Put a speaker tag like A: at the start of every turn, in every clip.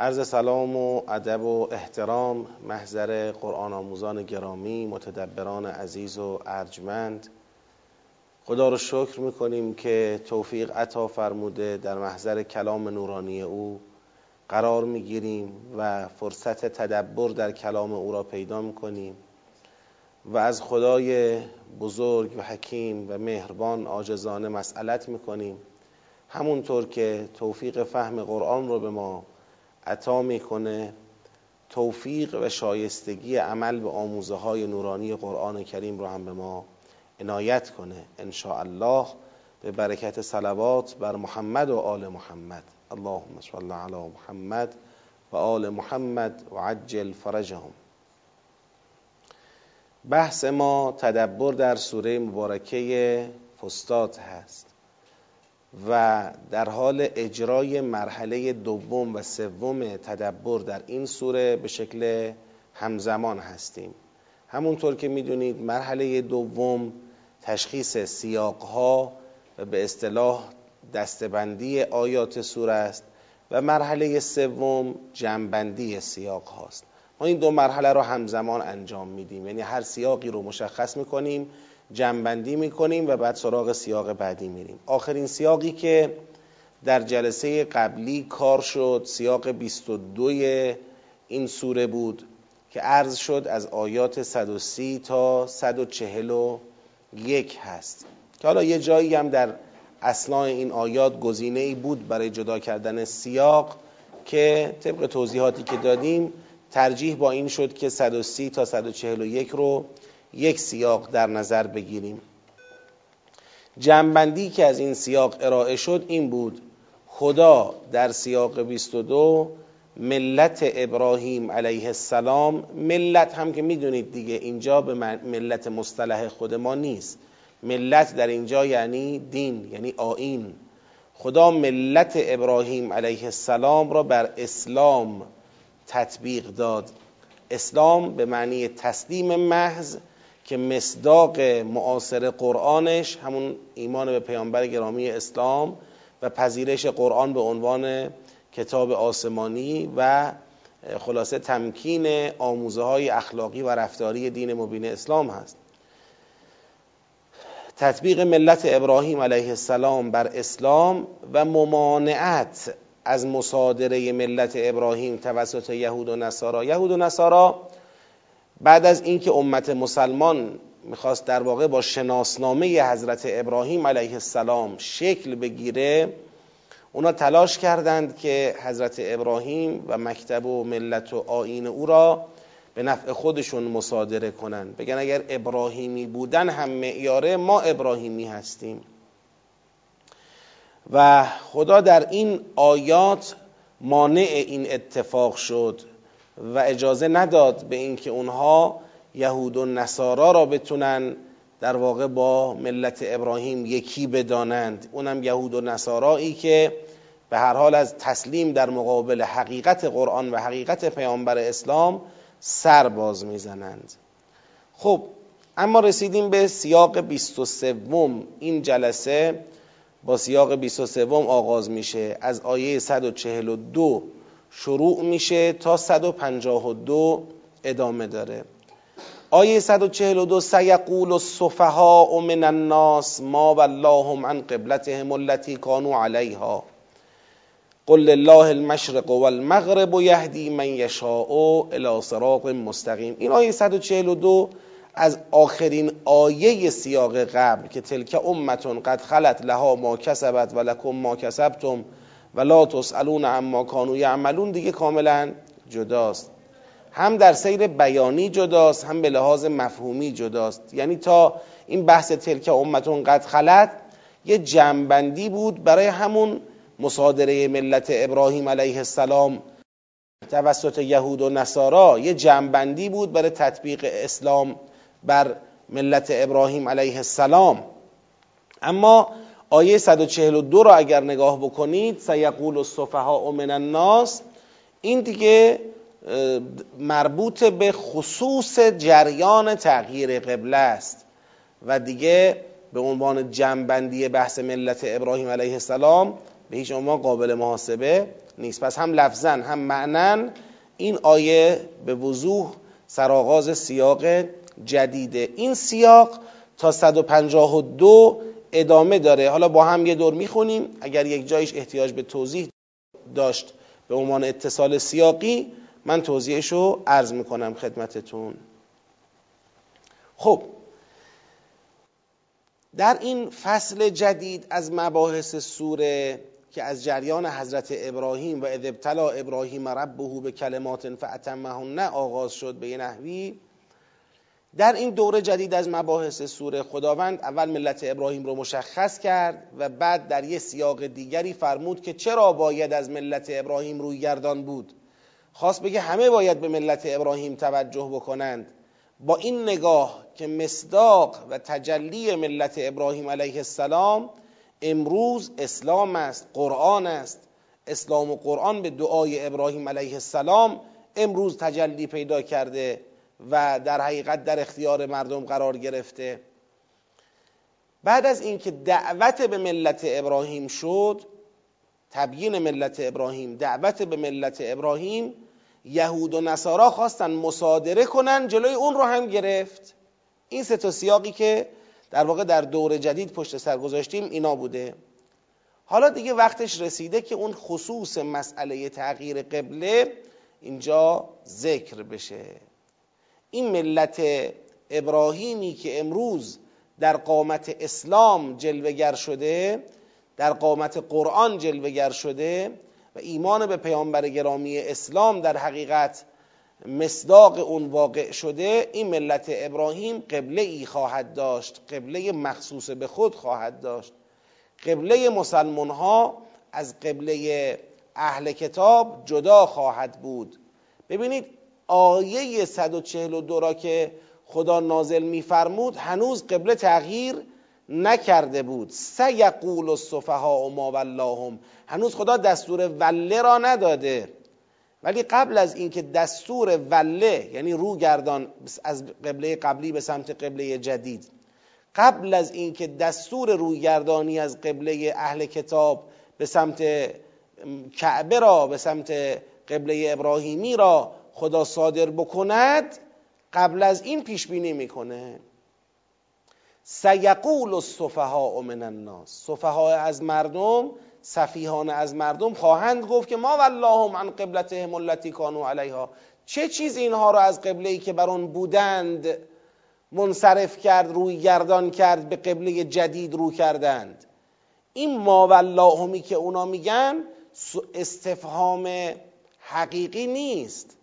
A: عرض سلام و ادب و احترام محضر قرآن آموزان گرامی متدبران عزیز و ارجمند. خدا رو شکر می‌کنیم که توفیق عطا فرموده در محضر کلام نورانی او قرار می‌گیریم و فرصت تدبر در کلام او را پیدا می‌کنیم و از خدای بزرگ و حکیم و مهربان عاجزانه مسئلت می‌کنیم. همونطور که توفیق فهم قرآن رو به ما عطا می‌کنه. توفیق و شایستگی عمل به آموزه های نورانی قرآن کریم رو هم به ما عنایت کنه. ان الله به برکت صلوات بر محمد و آل محمد. اللهم صل علی محمد و آل محمد و عجل فرجهم. بحث ما تدبر در سوره مبارکه فستاد هست. و در حال اجرای مرحله دوم و سوم تدبر در این سوره به شکل همزمان هستیم. همونطور که می‌دونید مرحله دوم تشخیص سیاقها و به اصطلاح دستبندی آیات سوره است و مرحله سوم جمعبندی سیاق هاست ما این دو مرحله رو همزمان انجام میدیم. یعنی هر سیاقی رو مشخص می‌کنیم جنبندی می‌کنیم و بعد سراغ سیاق بعدی میریم. آخرین سیاقی که در جلسه قبلی کار شد سیاق 22 این سوره بود که عرض شد از آیات 130 تا 141 هست. که حالا یه جایی هم در اصلاح این آیات گزینه ای بود برای جدا کردن سیاق که طبق توضیحاتی که دادیم ترجیح با این شد که 130 تا 141 رو یک سیاق در نظر بگیریم. جنبندی که از این سیاق ارائه شد این بود خدا در سیاق 22 ملت ابراهیم علیه السلام ملت هم که می‌دونید دیگه اینجا به ملت مصطلح خود ما نیست. ملت در اینجا یعنی دین یعنی آین خدا ملت ابراهیم علیه السلام را بر اسلام تطبیق داد. اسلام به معنی تسلیم محض که مصداق معاصر قرآنش همون ایمان به پیامبر گرامی اسلام و پذیرش قرآن به عنوان کتاب آسمانی و خلاصه تمکین آموزه های اخلاقی و رفتاری دین مبین اسلام هست. تطبیق ملت ابراهیم علیه السلام بر اسلام و ممانعت از مصادره ملت ابراهیم توسط یهود و نصارا. یهود و نصارا بعد از اینکه امت مسلمان می‌خواست در واقع با شناسنامه حضرت ابراهیم علیه السلام شکل بگیره اونا تلاش کردند که حضرت ابراهیم و مکتب و ملت و آین او را به نفع خودشون مصادره کنند. بگن اگر ابراهیمی بودن هم معیاره ما ابراهیمی هستیم. و خدا در این آیات مانع این اتفاق شد. و اجازه نداد به اینکه اونها یهود و نصارا را بتونن در واقع با ملت ابراهیم یکی بدانند. اونم یهود و نصارایی که به هر حال از تسلیم در مقابل حقیقت قرآن و حقیقت پیامبر اسلام سر باز می‌زنند. خب اما رسیدیم به سیاق 23 این جلسه با سیاق 23 آغاز میشه. از آیه 142 شروع میشه تا 152 ادامه داره. آیه 142 سیقول السفهاء من الناس ما واللهم عن قبلتهم التي كانوا عليها قل لله المشرق والمغرب یهدی من یشاء الى صراط مستقیم. این آیه 142 از آخرین آیه سیاق قبل که تلک امتون قد خلت لها ما کسبت و ما کسبتم و لا تسالون عما کانوا یعملون دیگه کاملا جداست. هم در سیر بیانی جداست هم به لحاظ مفهومی جداست. یعنی تا این بحث تلک امتون قد خلت یه جنبندی بود برای همون مصادره ملت ابراهیم علیه السلام توسط یهود و نصارا. یه جنبندی بود برای تطبیق اسلام بر ملت ابراهیم علیه السلام. اما آیه 142 را اگر نگاه بکنید سیقول الصفحاء من الناس این دیگه مربوط به خصوص جریان تغییر قبله است و دیگه به عنوان جنبندی بحث ملت ابراهیم علیه السلام به هیچ عنوان قابل محاسبه نیست. پس هم لفظا هم معنا این آیه به وضوح سرآغاز سیاق جدیده. این سیاق تا 152 ادامه داره. حالا با هم یه دور می‌خونیم. اگر یک جایش احتیاج به توضیح داشت به عنوان اتصال سیاقی من توضیحش رو عرض می‌کنم خدمتتون. خب در این فصل جدید از مباحث سوره که از جریان حضرت ابراهیم و ابتلا ابراهیم ربه به کلمات فاتمهن آغاز شد به نحوی در این دوره جدید از مباحث سوره خداوند اول ملت ابراهیم رو مشخص کرد و بعد در یه سیاق دیگری فرمود که چرا باید از ملت ابراهیم روی گردان بود. خواست بگه همه باید به ملت ابراهیم توجه بکنند. با این نگاه که مصداق و تجلی ملت ابراهیم علیه السلام امروز اسلام است قرآن است. اسلام و قرآن به دعای ابراهیم علیه السلام امروز تجلی پیدا کرده. و در حقیقت در اختیار مردم قرار گرفته. بعد از اینکه دعوت به ملت ابراهیم شد تبیین ملت ابراهیم دعوت به ملت ابراهیم یهود و نصارا خواستن مصادره کنن جلوی اون رو هم گرفت. این سه تا سیاقی که در واقع در دور جدید پشت سر گذاشتیم اینا بوده. حالا دیگه وقتش رسیده که اون خصوص مسئله تغییر قبله اینجا ذکر بشه. این ملت ابراهیمی که امروز در قامت اسلام جلوگر شده در قامت قرآن جلوگر شده و ایمان به پیامبر گرامی اسلام در حقیقت مصداق اون واقع شده این ملت ابراهیم قبله ای خواهد داشت قبله مخصوص به خود خواهد داشت. قبله مسلمان ها از قبله اهل کتاب جدا خواهد بود. ببینید آیه 142 را که خدا نازل میفرمود هنوز قبله تغییر نکرده بود. سیقول الصفها ما واللهم هنوز خدا دستور وله را نداده. ولی قبل از اینکه دستور وله یعنی رو گردان از قبله قبلی به سمت قبله جدید قبل از اینکه دستور رویگردانی از قبله اهل کتاب به سمت کعبه را به سمت قبله ابراهیمی را خدا صادر بکند قبل از این پیش بینی می‌کنه. سیقول الصفهاء من الناس. صفها از مردم سفیهان از مردم خواهند گفت که ما واللهم عن قبلتهم التي كانوا علیها. چه چیز اینها را از قبله ای که بر آن بودند منصرف کرد روی گردان کرد به قبله جدید رو کردند؟ این ما واللهمی که اونا میگن استفهام حقیقی نیست.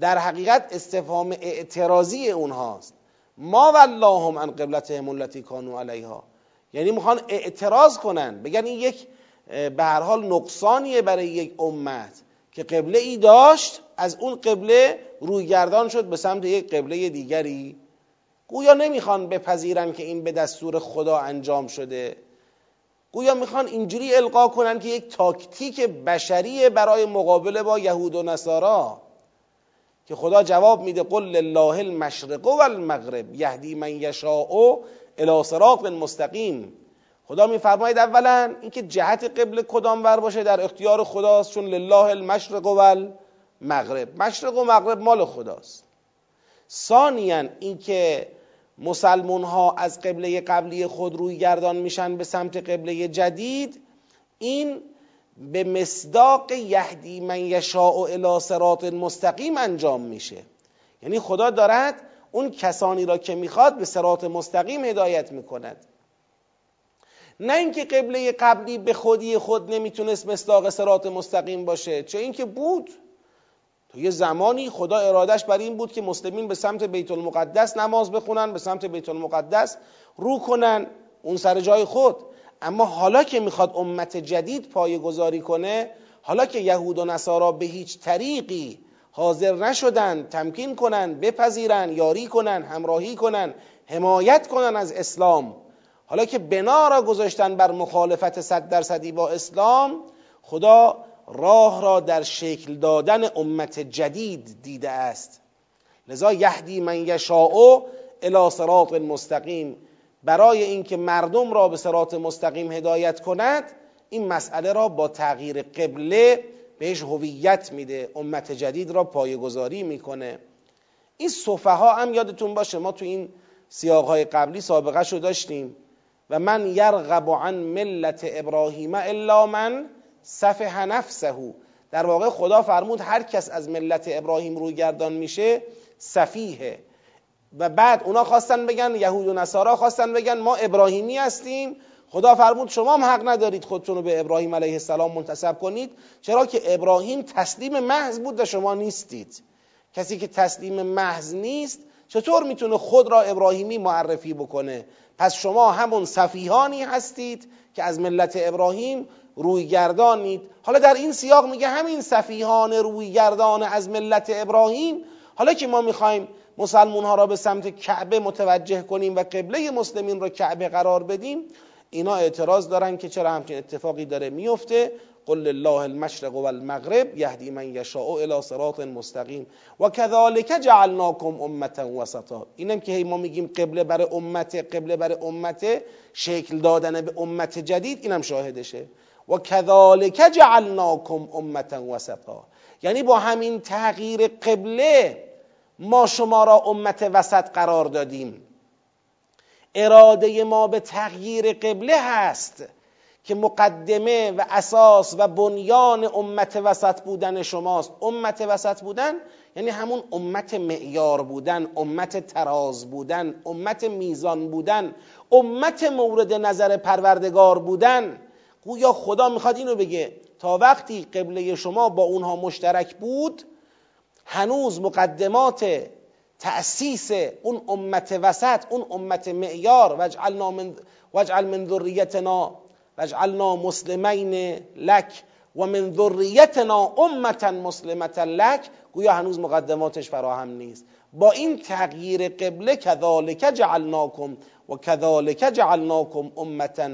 A: در حقیقت استفهام اعتراضی اونهاست. ما واللهم عن قبلتهم التي كانوا علیها. یعنی می‌خوان اعتراض کنن. بگن این یک به هر حال نقصانیه برای یک امت که قبله ای داشت از اون قبله روی گردان شد به سمت یک قبله دیگری. گویا نمی‌خوان بپذیرن که این به دستور خدا انجام شده. گویا می‌خوان اینجوری القا کنن که یک تاکتیک بشری برای مقابله با یهود و نصارا. که خدا جواب میده قل لله المشرق و المغرب یهدی من یشاء الى صراط مستقیم. خدا میفرماید اولا اینکه جهت قبل کدام ور باشه؟ در اختیار خداست چون لله المشرق و المغرب مشرق و مغرب مال خداست. ثانیا اینکه مسلمون ها از قبله قبلی خود روی گردان میشن به سمت قبله جدید این به مصداق یهدی من یشاء الی صراط مستقیم انجام میشه. یعنی خدا دارد اون کسانی را که می‌خواد به صراط مستقیم هدایت می‌کند. نه اینکه قبله قبلی به خودی خود نمی‌تونست مصداق صراط مستقیم باشه. چه اینکه بود. تو یه زمانی خدا ارادش بر این بود که مسلمین به سمت بیت المقدس نماز بخونن به سمت بیت المقدس رو کنن اون سر جای خود. اما حالا که می‌خواد امت جدید پای گذاری کنه حالا که یهود و نصارا به هیچ طریقی حاضر نشدن تمکین کنن بپذیرن یاری کنن همراهی کنن حمایت کنن از اسلام حالا که بنا را گذاشتن بر مخالفت صد درصدی با اسلام خدا راه را در شکل دادن امت جدید دیده است. لذا یهدی من یشاء الی صراط مستقیم. برای اینکه مردم را به صراط مستقیم هدایت کند این مسئله را با تغییر قبله بهش هویت میده امت جدید را پایگذاری می‌کنه. این صفحه ها هم یادتون باشه ما تو این سیاق های قبلی سابقه شو داشتیم. و من یرغب عن ملت ابراهیم الا من صفح نفسه. در واقع خدا فرمود هر کس از ملت ابراهیم روی گردان میشه سفیه و بعد اونا خواستن بگن یهود و نصارا خواستن بگن ما ابراهیمی هستیم. خدا فرمود شما هم حق ندارید خودتون رو به ابراهیم علیه السلام منتسب کنید. چرا که ابراهیم تسلیم محض بود و شما نیستید. کسی که تسلیم محض نیست چطور می‌تونه خود را ابراهیمی معرفی بکنه؟ پس شما همون صفیحانی هستید که از ملت ابراهیم روی گردانید. حالا در این سیاق میگه همین صفیحان روی گردان از ملت ابراهیم. حالا که ما می‌خوایم مسلمون ها را به سمت کعبه متوجه کنیم و قبله مسلمین را کعبه قرار بدیم. اینا اعتراض دارن که چرا همچین اتفاقی داره میفته. قل الله المشرق والمغرب یهدی من یشاء الى صراط مستقیم. و كذلك جعلناكم امه وسطا. اینم که هی ما میگیم قبله برای امت قبله برای امت شکل دادن به امت جدید اینم شاهدشه. و كذلك جعلناكم امه وسطا. یعنی با همین تغییر قبله ما شما را امت وسط قرار دادیم. اراده ما به تغییر قبله هست که مقدمه و اساس و بنیان امت وسط بودن شماست. امت وسط بودن یعنی همون امت معیار بودن امت تراز بودن امت میزان بودن امت مورد نظر پروردگار بودن. گویا خدا می‌خواد اینو بگه. تا وقتی قبله شما با اونها مشترک بود هنوز مقدمات تأسیس اون امت وسط اون امت معیار وجعلنا من وجعل من ذریتنا وجعلنا مسلمین لک و من ذریتنا امتا مسلمتا لک گویا هنوز مقدماتش فراهم نیست. با این تغییر قبله کذالک جعلناکم و کذالک جعلناکم امتا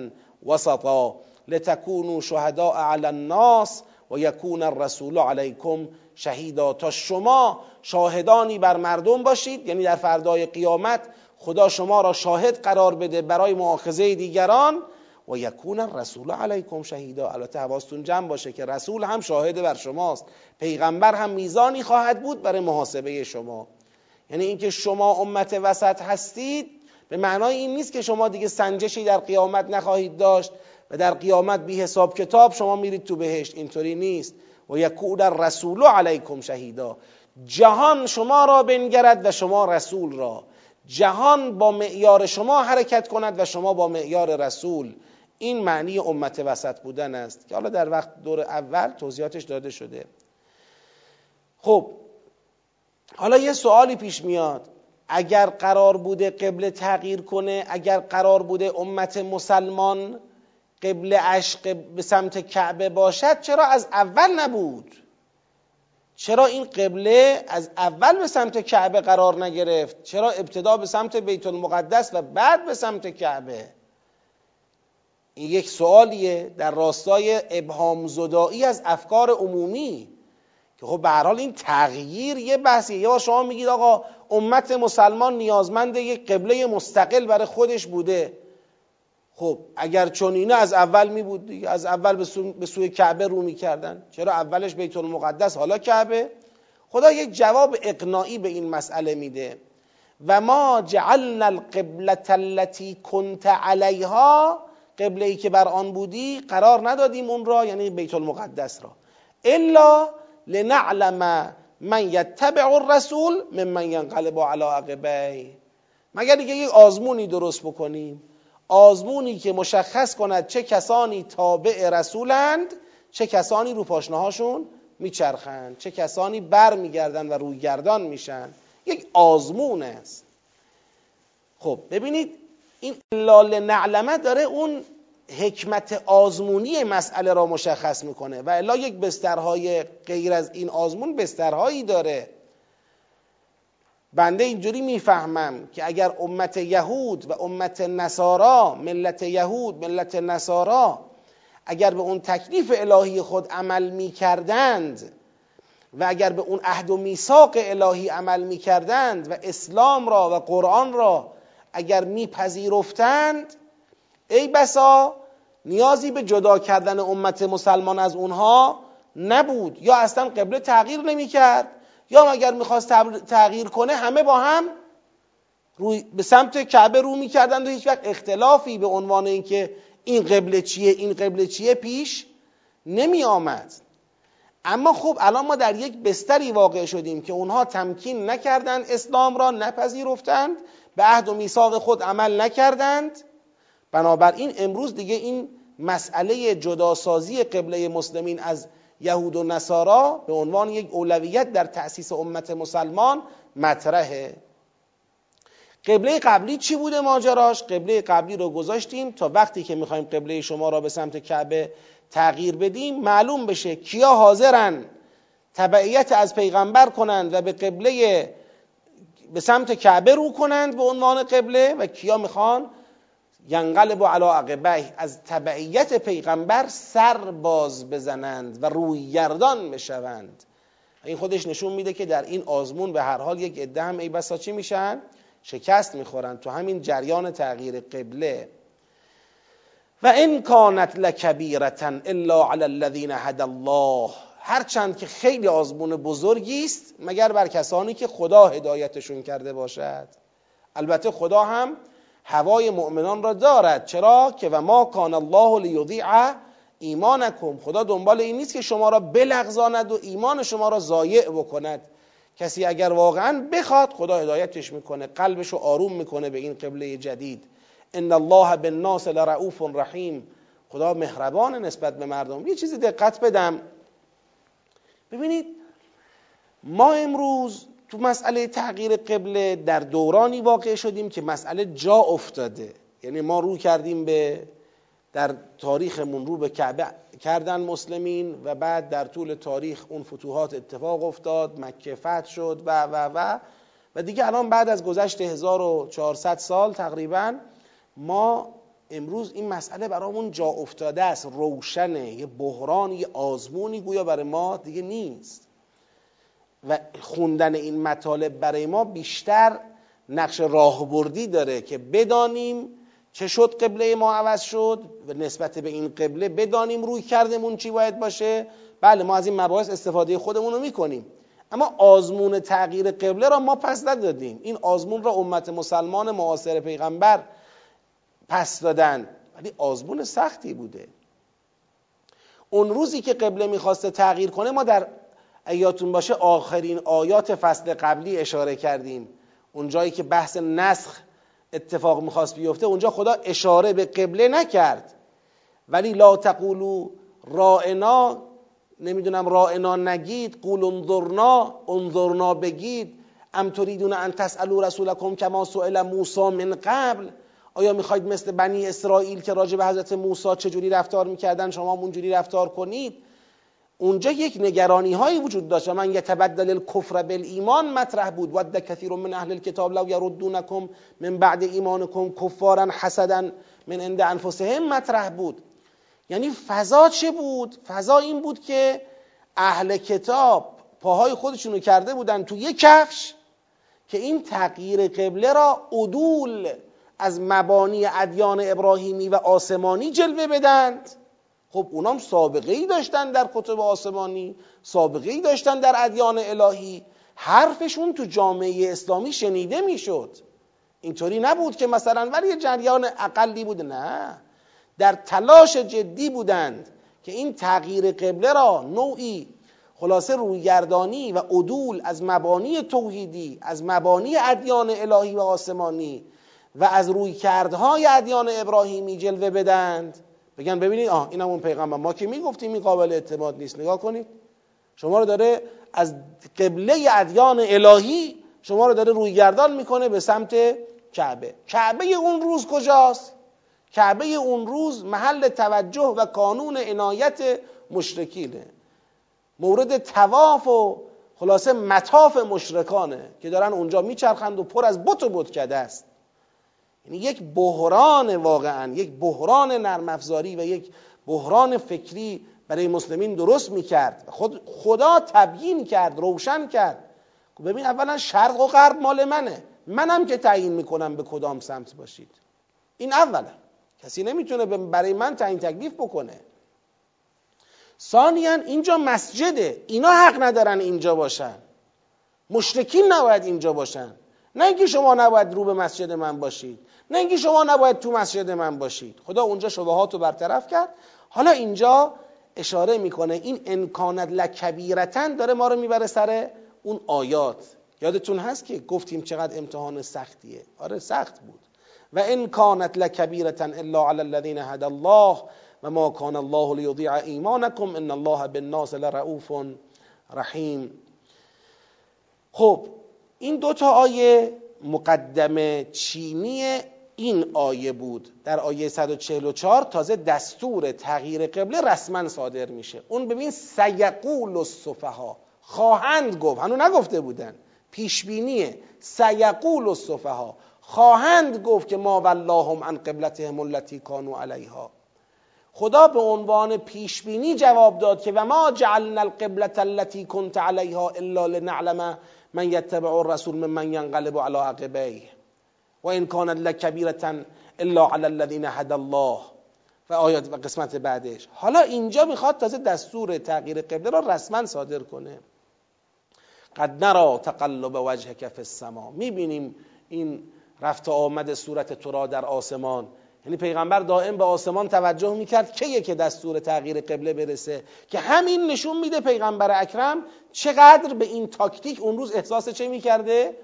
A: وسطا لتكونوا شهداء علی الناس و یکون الرسول علیکم شهیدا تا شما شاهدانی بر مردم باشید یعنی در فردای قیامت خدا شما را شاهد قرار بده برای مؤاخذه دیگران. و یکون الرسول علیکم شهیدا. البته حواستون جمع باشه که رسول هم شاهد بر شماست. پیغمبر هم میزانی خواهد بود برای محاسبه شما. یعنی اینکه شما امت وسط هستید به معنای این نیست که شما دیگه سنجشی در قیامت نخواهید داشت و در قیامت بی حساب کتاب شما میرید تو بهشت. اینطوری نیست. و یکون الرسول علیکم شهیدا جهان شما را بنگرد و شما رسول را. جهان با معیار شما حرکت کند و شما با معیار رسول. این معنی امت وسط بودن است که حالا در وقت دور اول توضیحاتش داده شده. خب حالا یه سوالی پیش میاد. اگر قرار بوده قبل تغییر کنه اگر قرار بوده امت مسلمان قبل عشق به سمت کعبه باشد چرا از اول نبود؟ چرا این قبله از اول به سمت کعبه قرار نگرفت؟ چرا ابتدا به سمت بیت المقدس و بعد به سمت کعبه؟ این یک سوالیه در راستای ابهام زدایی از افکار عمومی. که خب به حال این تغییر یه بحثیه. یا شما میگید آقا امت مسلمان نیازمند یک قبله مستقل برای خودش بوده. خب اگر چنینه از اول می بود دیگه از اول به, سو... به سوی کعبه رو می‌کردن چرا؟ اولش بیت المقدس حالا کعبه. خدا یک جواب اقناعی به این مسئله میده. و ما جعلنا القبلة التي كنت علیها قبله ای که بر آن بودی قرار ندادیم اون را یعنی بیت المقدس را. الا لنعلم من یتبع الرسول ممن ینقلب علی عقبیه. مگر دیگه یک آزمونی درست بکنیم؟ آزمونی که مشخص کند چه کسانی تابع رسولند چه کسانی رو پاشنهاشون میچرخند چه کسانی بر میگردن و رویگردان میشن. یک آزمون است. خب ببینید این لال نعلمه داره اون حکمت آزمونی مسئله را مشخص می‌کنه و الا یک بسترهای غیر از این آزمون بسترهایی داره. بنده اینجوری می‌فهمم که اگر امت یهود و امت نصارا ملت یهود ملت نصارا اگر به اون تکلیف الهی خود عمل می‌کردند و اگر به اون عهد و میثاق الهی عمل می‌کردند و اسلام را و قرآن را اگر میپذیرفتند ای بسا نیازی به جدا کردن امت مسلمان از اونها نبود یا اصلا قبله تغییر نمی‌کرد؟ یا اگر می‌خواست تغییر کنه همه با هم روی به سمت کعبه رو می‌کردند و هیچ وقت اختلافی به عنوان اینکه این قبله چیه این قبله چیه پیش نمی آمد اما خب الان ما در یک بستری واقع شدیم که اونها تمکین نکردند اسلام را نپذیرفتند به عهد و میثاق خود عمل نکردند. بنابراین امروز دیگه این مسئله جداسازی قبله مسلمین از یهود و نصارا به عنوان یک اولویت در تأسیس امت مسلمان مطرحه قبله قبلی چی بوده ماجراش؟ قبله قبلی رو گذاشتیم تا وقتی که می‌خوایم قبله شما را به سمت کعبه تغییر بدیم معلوم بشه کیا حاضرن تبعیت از پیغمبر کنند و به قبله به سمت کعبه رو کنند به عنوان قبله و کیا می‌خوان ینقلب علی عقبه از تبعیت پیغمبر سر باز بزنند و روی گردان بشوند. این خودش نشون میده که در این آزمون به هر حال یک عده هم ای بسا چی میشن؟ شکست می‌خورن. تو همین جریان تغییر قبله. و این کانت لکبیرتا الا علی الذین هدى الله. هرچند که خیلی آزمون بزرگی است مگر بر کسانی که خدا هدایتشون کرده باشد؟ البته خدا هم هوای مؤمنان را دارد. چرا که و ما کان الله لیضیع ایمانکم. خدا دنبال این نیست که شما را بلغزاند و ایمان شما را ضایع بکند. کسی اگر واقعا بخواد خدا هدایتش می‌کنه. قلبش رو آروم می‌کنه به این قبله جدید. ان الله بالناس لرؤوف رحیم. خدا مهربان نسبت به مردم. یه چیزی دقت بدم. ببینید ما امروز تو مسئله تغییر قبله در دورانی واقع شدیم که مسئله جا افتاده. یعنی ما رو کردیم به در تاریخمون رو به کعبه کردن مسلمین و بعد در طول تاریخ اون فتوحات اتفاق افتاد مکه فتح شد و و و. و دیگه الان بعد از گذشت 1400 سال تقریبا ما امروز این مسئله برامون جا افتاده است. روشنه یه بحران یه آزمونی گویا برای ما دیگه نیست. و خوندن این مطالب برای ما بیشتر نقش راهبردی داره که بدانیم چه شد قبله ما عوض شد و نسبت به این قبله بدانیم روی کردمون چی باید باشه. بله ما از این مباحث استفاده خودمون رو می‌کنیم. اما آزمون تغییر قبله را ما پس ندادیم. این آزمون را امت مسلمان معاصر پیغمبر پس دادن. ولی آزمون سختی بوده. اون روزی که قبله می‌خواسته تغییر کنه ما در ایاتون باشه آخرین آیات فصل قبلی اشاره کردیم. اونجایی که بحث نسخ اتفاق می‌خواست بیفته اونجا خدا اشاره به قبله نکرد. ولی لا تقولو رائنا نمی‌دونم رائنا نگید قول انظرنا انظرنا بگید. ام تریدون ان تسالو رسولکم کما سئل موسی من قبل. آیا می‌خواید مثل بنی اسرائیل که راجع به حضرت موسی چجوری رفتار می‌کردن شما اونجوری رفتار کنید؟ اونجا یک نگرانی هایی وجود داشت و من یتبدل الکفر بالایمان مطرح بود. ود کثیر من اهل الكتاب لو یردونکم من بعد ایمانکم کفارا حسدا من عند انفسهم مطرح بود. یعنی فضا چه بود؟ فضا این بود که اهل کتاب پاهای خودشونو کرده بودن تو یک کفش که این تغییر قبله را عدول از مبانی ادیان ابراهیمی و آسمانی جلوه بدند. خب اونام سابقه ای داشتن در کتب آسمانی سابقه ای داشتن در ادیان الهی. حرفشون تو جامعه اسلامی شنیده می‌شد. اینطوری نبود که مثلا ولی جریان اقلی بود. نه. در تلاش جدی بودند که این تغییر قبله را نوعی خلاصه رویگردانی و عدول از مبانی توحیدی از مبانی ادیان الهی و آسمانی و از رویکردهای ادیان ابراهیمی جلوه بدند. بگن ببینید آه اینم اون پیغمبر. ما که می‌گفتیم این قابل اعتماد نیست. نگاه کنید. شما رو داره از قبله ادیان الهی شما رو داره روی گردان می‌کنه به سمت کعبه. کعبه اون روز کجاست؟ کعبه اون روز محل توجه و کانون عنایت مشرکینه. مورد تواف و خلاصه مطاف مشرکانه که دارن اونجا میچرخند و پر از بت و بت است. یعنی یک بحران واقعا یک بحران نرم افزاری و یک بحران فکری برای مسلمین درست می‌کرد. خود خدا تبیین کرد روشن کرد. ببین اولا شرق و غرب مال منه. منم که تعیین می‌کنم به کدام سمت باشید. این اولا. کسی نمی‌تونه برای من تعیین تکلیف بکنه. ثانیا اینجا مسجده. اینا حق ندارن اینجا باشن. مشرکین نباید اینجا باشن. نه اینکه شما نباید رو به مسجد من باشید. نه اینکه شما نباید تو مسجد من باشید. خدا اونجا شبهات رو برطرف کرد. حالا اینجا اشاره می‌کنه این انکانت لکبیرتن داره ما رو می‌بره سر اون آیات. یادتون هست که گفتیم چقدر امتحان سختیه؟ آره سخت بود. و ان کانت لکبیرتن الا علی الذین هدى الله و ما کان الله لیضیع ایمانکم ان الله بالناس لرؤوف رحیم. خب این دو تا آیه مقدمه چینی این آیه بود. در آیه 144 تازه دستور تغییر قبله رسما صادر میشه. اون ببین سیقول الصفها خواهند گفت. هنو نگفته بودن. پیشبینیه. سیقول الصفها خواهند گفت که ما واللهم عن قبلتهم التي کانوا علیها. خدا به عنوان پیشبینی جواب داد که و ما جعلنا القبلة التي كنت عليها الا لنعلم من يتبع الرسول من ينقلب على عقبيه و این کانت لکبیرتا الا علی الذین هدى الله و آیات و قسمت بعدش. حالا اینجا می‌خواد تازه دستور تغییر قبله را رسما صادر کنه. قد نرا تقلب وجهک فی السما می‌بینیم این رفت آمد صورت تو را در آسمان. یعنی پیغمبر دائم به آسمان توجه می‌کرد کیه که دستور تغییر قبله برسه. که همین نشون میده پیغمبر اکرم چقدر به این تاکتیک اون روز احساس چه می‌کرده؟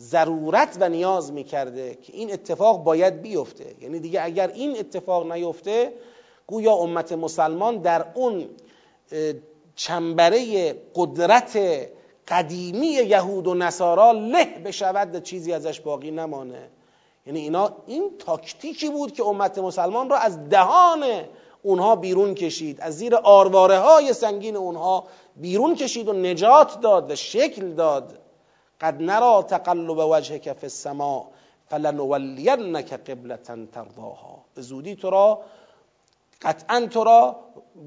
A: ضرورت و نیاز می‌کرده که این اتفاق باید بیفته. یعنی دیگه اگر این اتفاق نیفته گویا امت مسلمان در اون چنبره قدرت قدیمی یهود و نصارا له بشود و چیزی ازش باقی نمانه. یعنی اینا این تاکتیکی بود که امت مسلمان را از دهان اونها بیرون کشید. از زیر آرواره های سنگین اونها بیرون کشید و نجات داد و شکل داد. قد نرا تقلب وجهك في السماء فلنولینك قبلة ترضاها. به زودی تو را قطعا تو را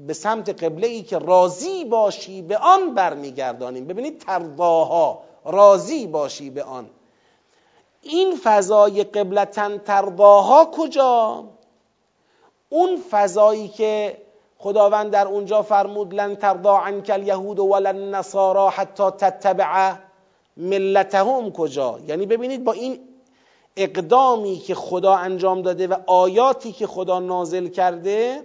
A: به سمت قبله ای که راضی باشی به آن برمیگردانیم. ببینید ترضاها راضی باشی به آن. این فضای قبلتن ترضاها کجا؟ اون فضایی که خداوند در اونجا فرمود لن ترضا عنک الیهود ولن نصارا حتی تتبع ملتهم کجا؟ یعنی ببینید با این اقدامی که خدا انجام داده و آیاتی که خدا نازل کرده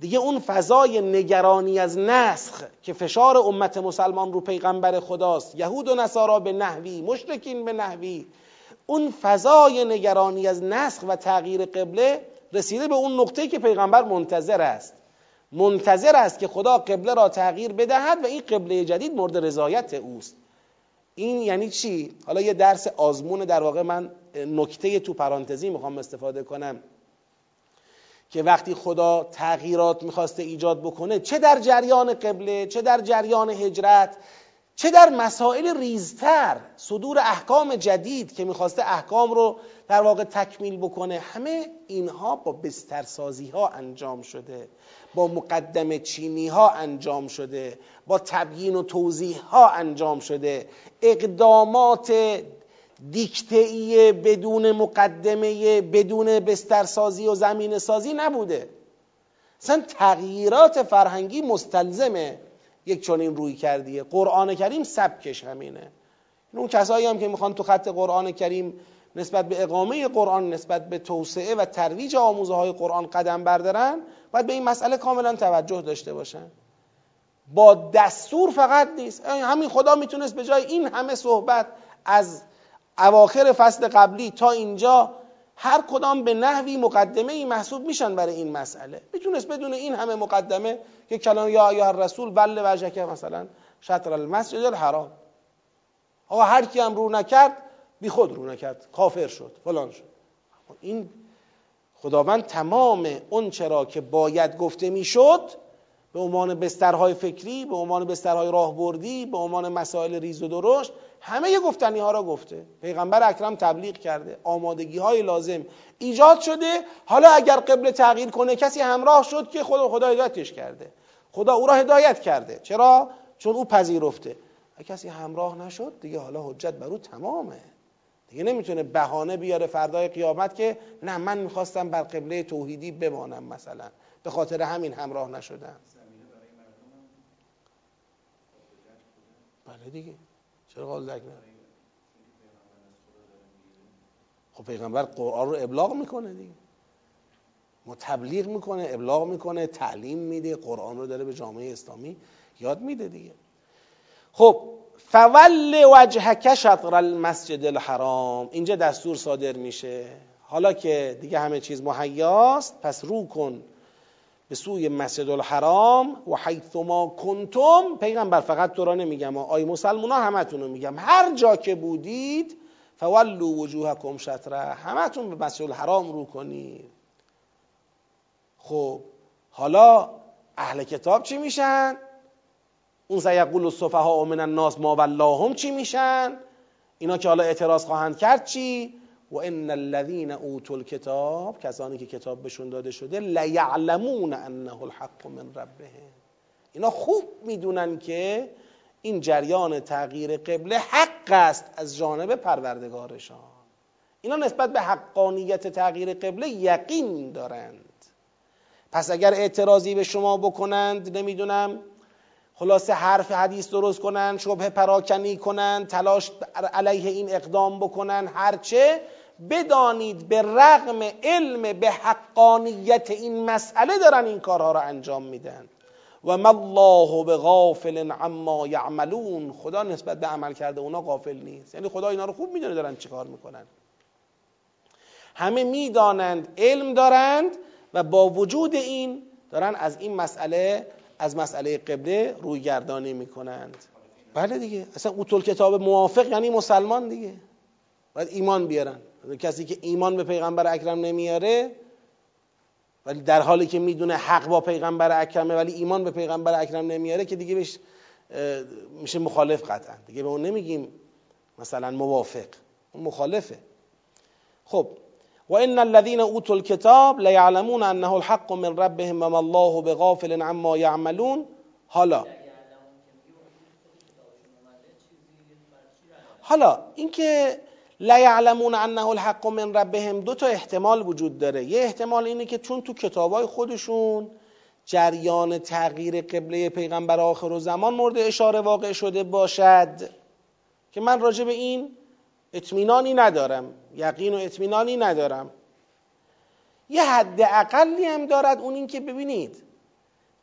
A: دیگه اون فضای نگرانی از نسخ که فشار امت مسلمان رو پیغمبر خداست یهود و نصارا به نحوی مشرکین به نحوی اون فضای نگرانی از نسخ و تغییر قبله رسیده به اون نقطه که پیغمبر منتظر است. منتظر است که خدا قبله را تغییر بدهد و این قبله جدید مورد رضایت اوست. این یعنی چی؟ حالا یه درس آزمون در واقع من نکته تو پرانتزی می‌خوام استفاده کنم که وقتی خدا تغییرات می‌خواسته ایجاد بکنه چه در جریان قبله چه در جریان هجرت چه در مسائل ریزتر صدور احکام جدید که می‌خواسته احکام رو در واقع تکمیل بکنه همه اینها با بسترسازی ها انجام شده با مقدم چینی ها انجام شده با تبیین و توضیح ها انجام شده. اقدامات دیکته‌ای بدون مقدمه بدون بسترسازی و زمین سازی نبوده. اصلا تغییرات فرهنگی مستلزمه یک چنین روی کردیه. قرآن کریم سبکش همینه. اون کسایی هم که می‌خوان تو خط قرآن کریم نسبت به اقامه قرآن نسبت به توسعه و ترویج آموزه های قرآن قدم بردارن باید به این مسئله کاملا توجه داشته باشن. با دستور فقط نیست. همین خدا می‌تونست به جای این همه صحبت از اواخر فصل قبلی تا اینجا هر کدام به نحوی مقدمه ای محسوب میشن برای این مسئله. می‌تونست بدون این همه مقدمه که کلام یا یا رسول بل وجهک مثلا شطر المسجد الحرام. آقا هر کی هم رو نکرد بی خود رو نکرد. کافر شد فلان شد. این خداوند تمام اون چرا که باید گفته می‌شد به عنوان بسترهای فکری به عنوان بسترهای راهبردی به عنوان مسائل ریز و درشت همه گفتنی ها را گفته. پیغمبر اکرم تبلیغ کرده. آمادگی های لازم ایجاد شده. حالا اگر قبل تغییر کنه کسی همراه شد که خدا خدا هدایتش کرده. خدا او را هدایت کرده. چرا؟ چون او پذیرفته. کسی همراه نشد دیگه حالا حجت بر او تمامه. دیگه نمی‌تونه بهانه بیاره فردای قیامت که نه من می‌خواستم بر قبله توحیدی بمانم مثلا. به خاطر همین همراه نشدم بله دیگه. چرا قال خب پیغمبر قرآن رو ابلاغ می‌کنه دیگه. ما تبلیغ می‌کنه ابلاغ می‌کنه تعلیم میده قرآن رو داره به جامعه اسلامی یاد میده دیگه. خب فول وجهک شطر المسجد الحرام. اینجا دستور صادر میشه. حالا که دیگه همه چیز مهیاست پس رو کن. به سوی مسجد الحرام و حیثما کنتم پیغمبر فقط تو را نمیگم آی مسلمان ها همتون رو میگم. هر جا که بودید فولو وجوهکم شطره همتون به مسجد الحرام رو کنید. خب حالا اهل کتاب چی میشن؟ اون سیقول الصفحاء من الناس ما ولاهم چی میشن؟ اینا که حالا اعتراض خواهند کرد چی؟ و ان الذين اوتوا الكتاب کسانی که کتاب بهشون داده شده لیعلمون انه الحق من ربهم. اینا خوب می‌دونن که این جریان تغییر قبله حق است از جانب پروردگارشان. اینا نسبت به حقانیت تغییر قبله یقین دارند. پس اگر اعتراضی به شما بکنند نمی‌دونم خلاصه حرف حدیث درست کنن شبه پراکنی کنن تلاش علیه این اقدام بکنن هرچه بدانید به رغم علم به حقانیت این مسئله دارن این کارها را انجام میدن. و ما الله به غافل عما یعملون. خدا نسبت به عمل کرده اونا غافل نیست. یعنی خدا اینا رو خوب می‌دونه دارن چیکار می‌کنن. همه می‌دانند علم دارند و با وجود این دارن از این مسئله از مسئله قبله روی گردانی می‌کنند. بله دیگه. اصلا اوتول کتاب موافق یعنی مسلمان دیگه. باید ایمان بیارن. کسی که ایمان به پیغمبر اکرم نمیاره ولی در حالی که می‌دونه حق با پیغمبر اکرمه ولی ایمان به پیغمبر اکرم نمیاره که دیگه بهش میشه مخالف قطعا. دیگه به اون نمیگیم مثلا موافق. اون مخالفه. خب و ان الذين اوتوا الكتاب ليعلمون انه الحق من ربهم وما الله بغافل عما يعملون حالا حالا اینکه لا یعلمون انه الحق من ربهم. دو تا احتمال وجود داره. یه احتمال اینه که چون تو کتابای خودشون جریان تغییر قبله پیغمبر آخر و زمان مورد اشاره واقع شده باشد. که من راجع به این اطمینانی ندارم. یقین و اطمینانی ندارم. یه حد اقلی هم دارد اون این که ببینید.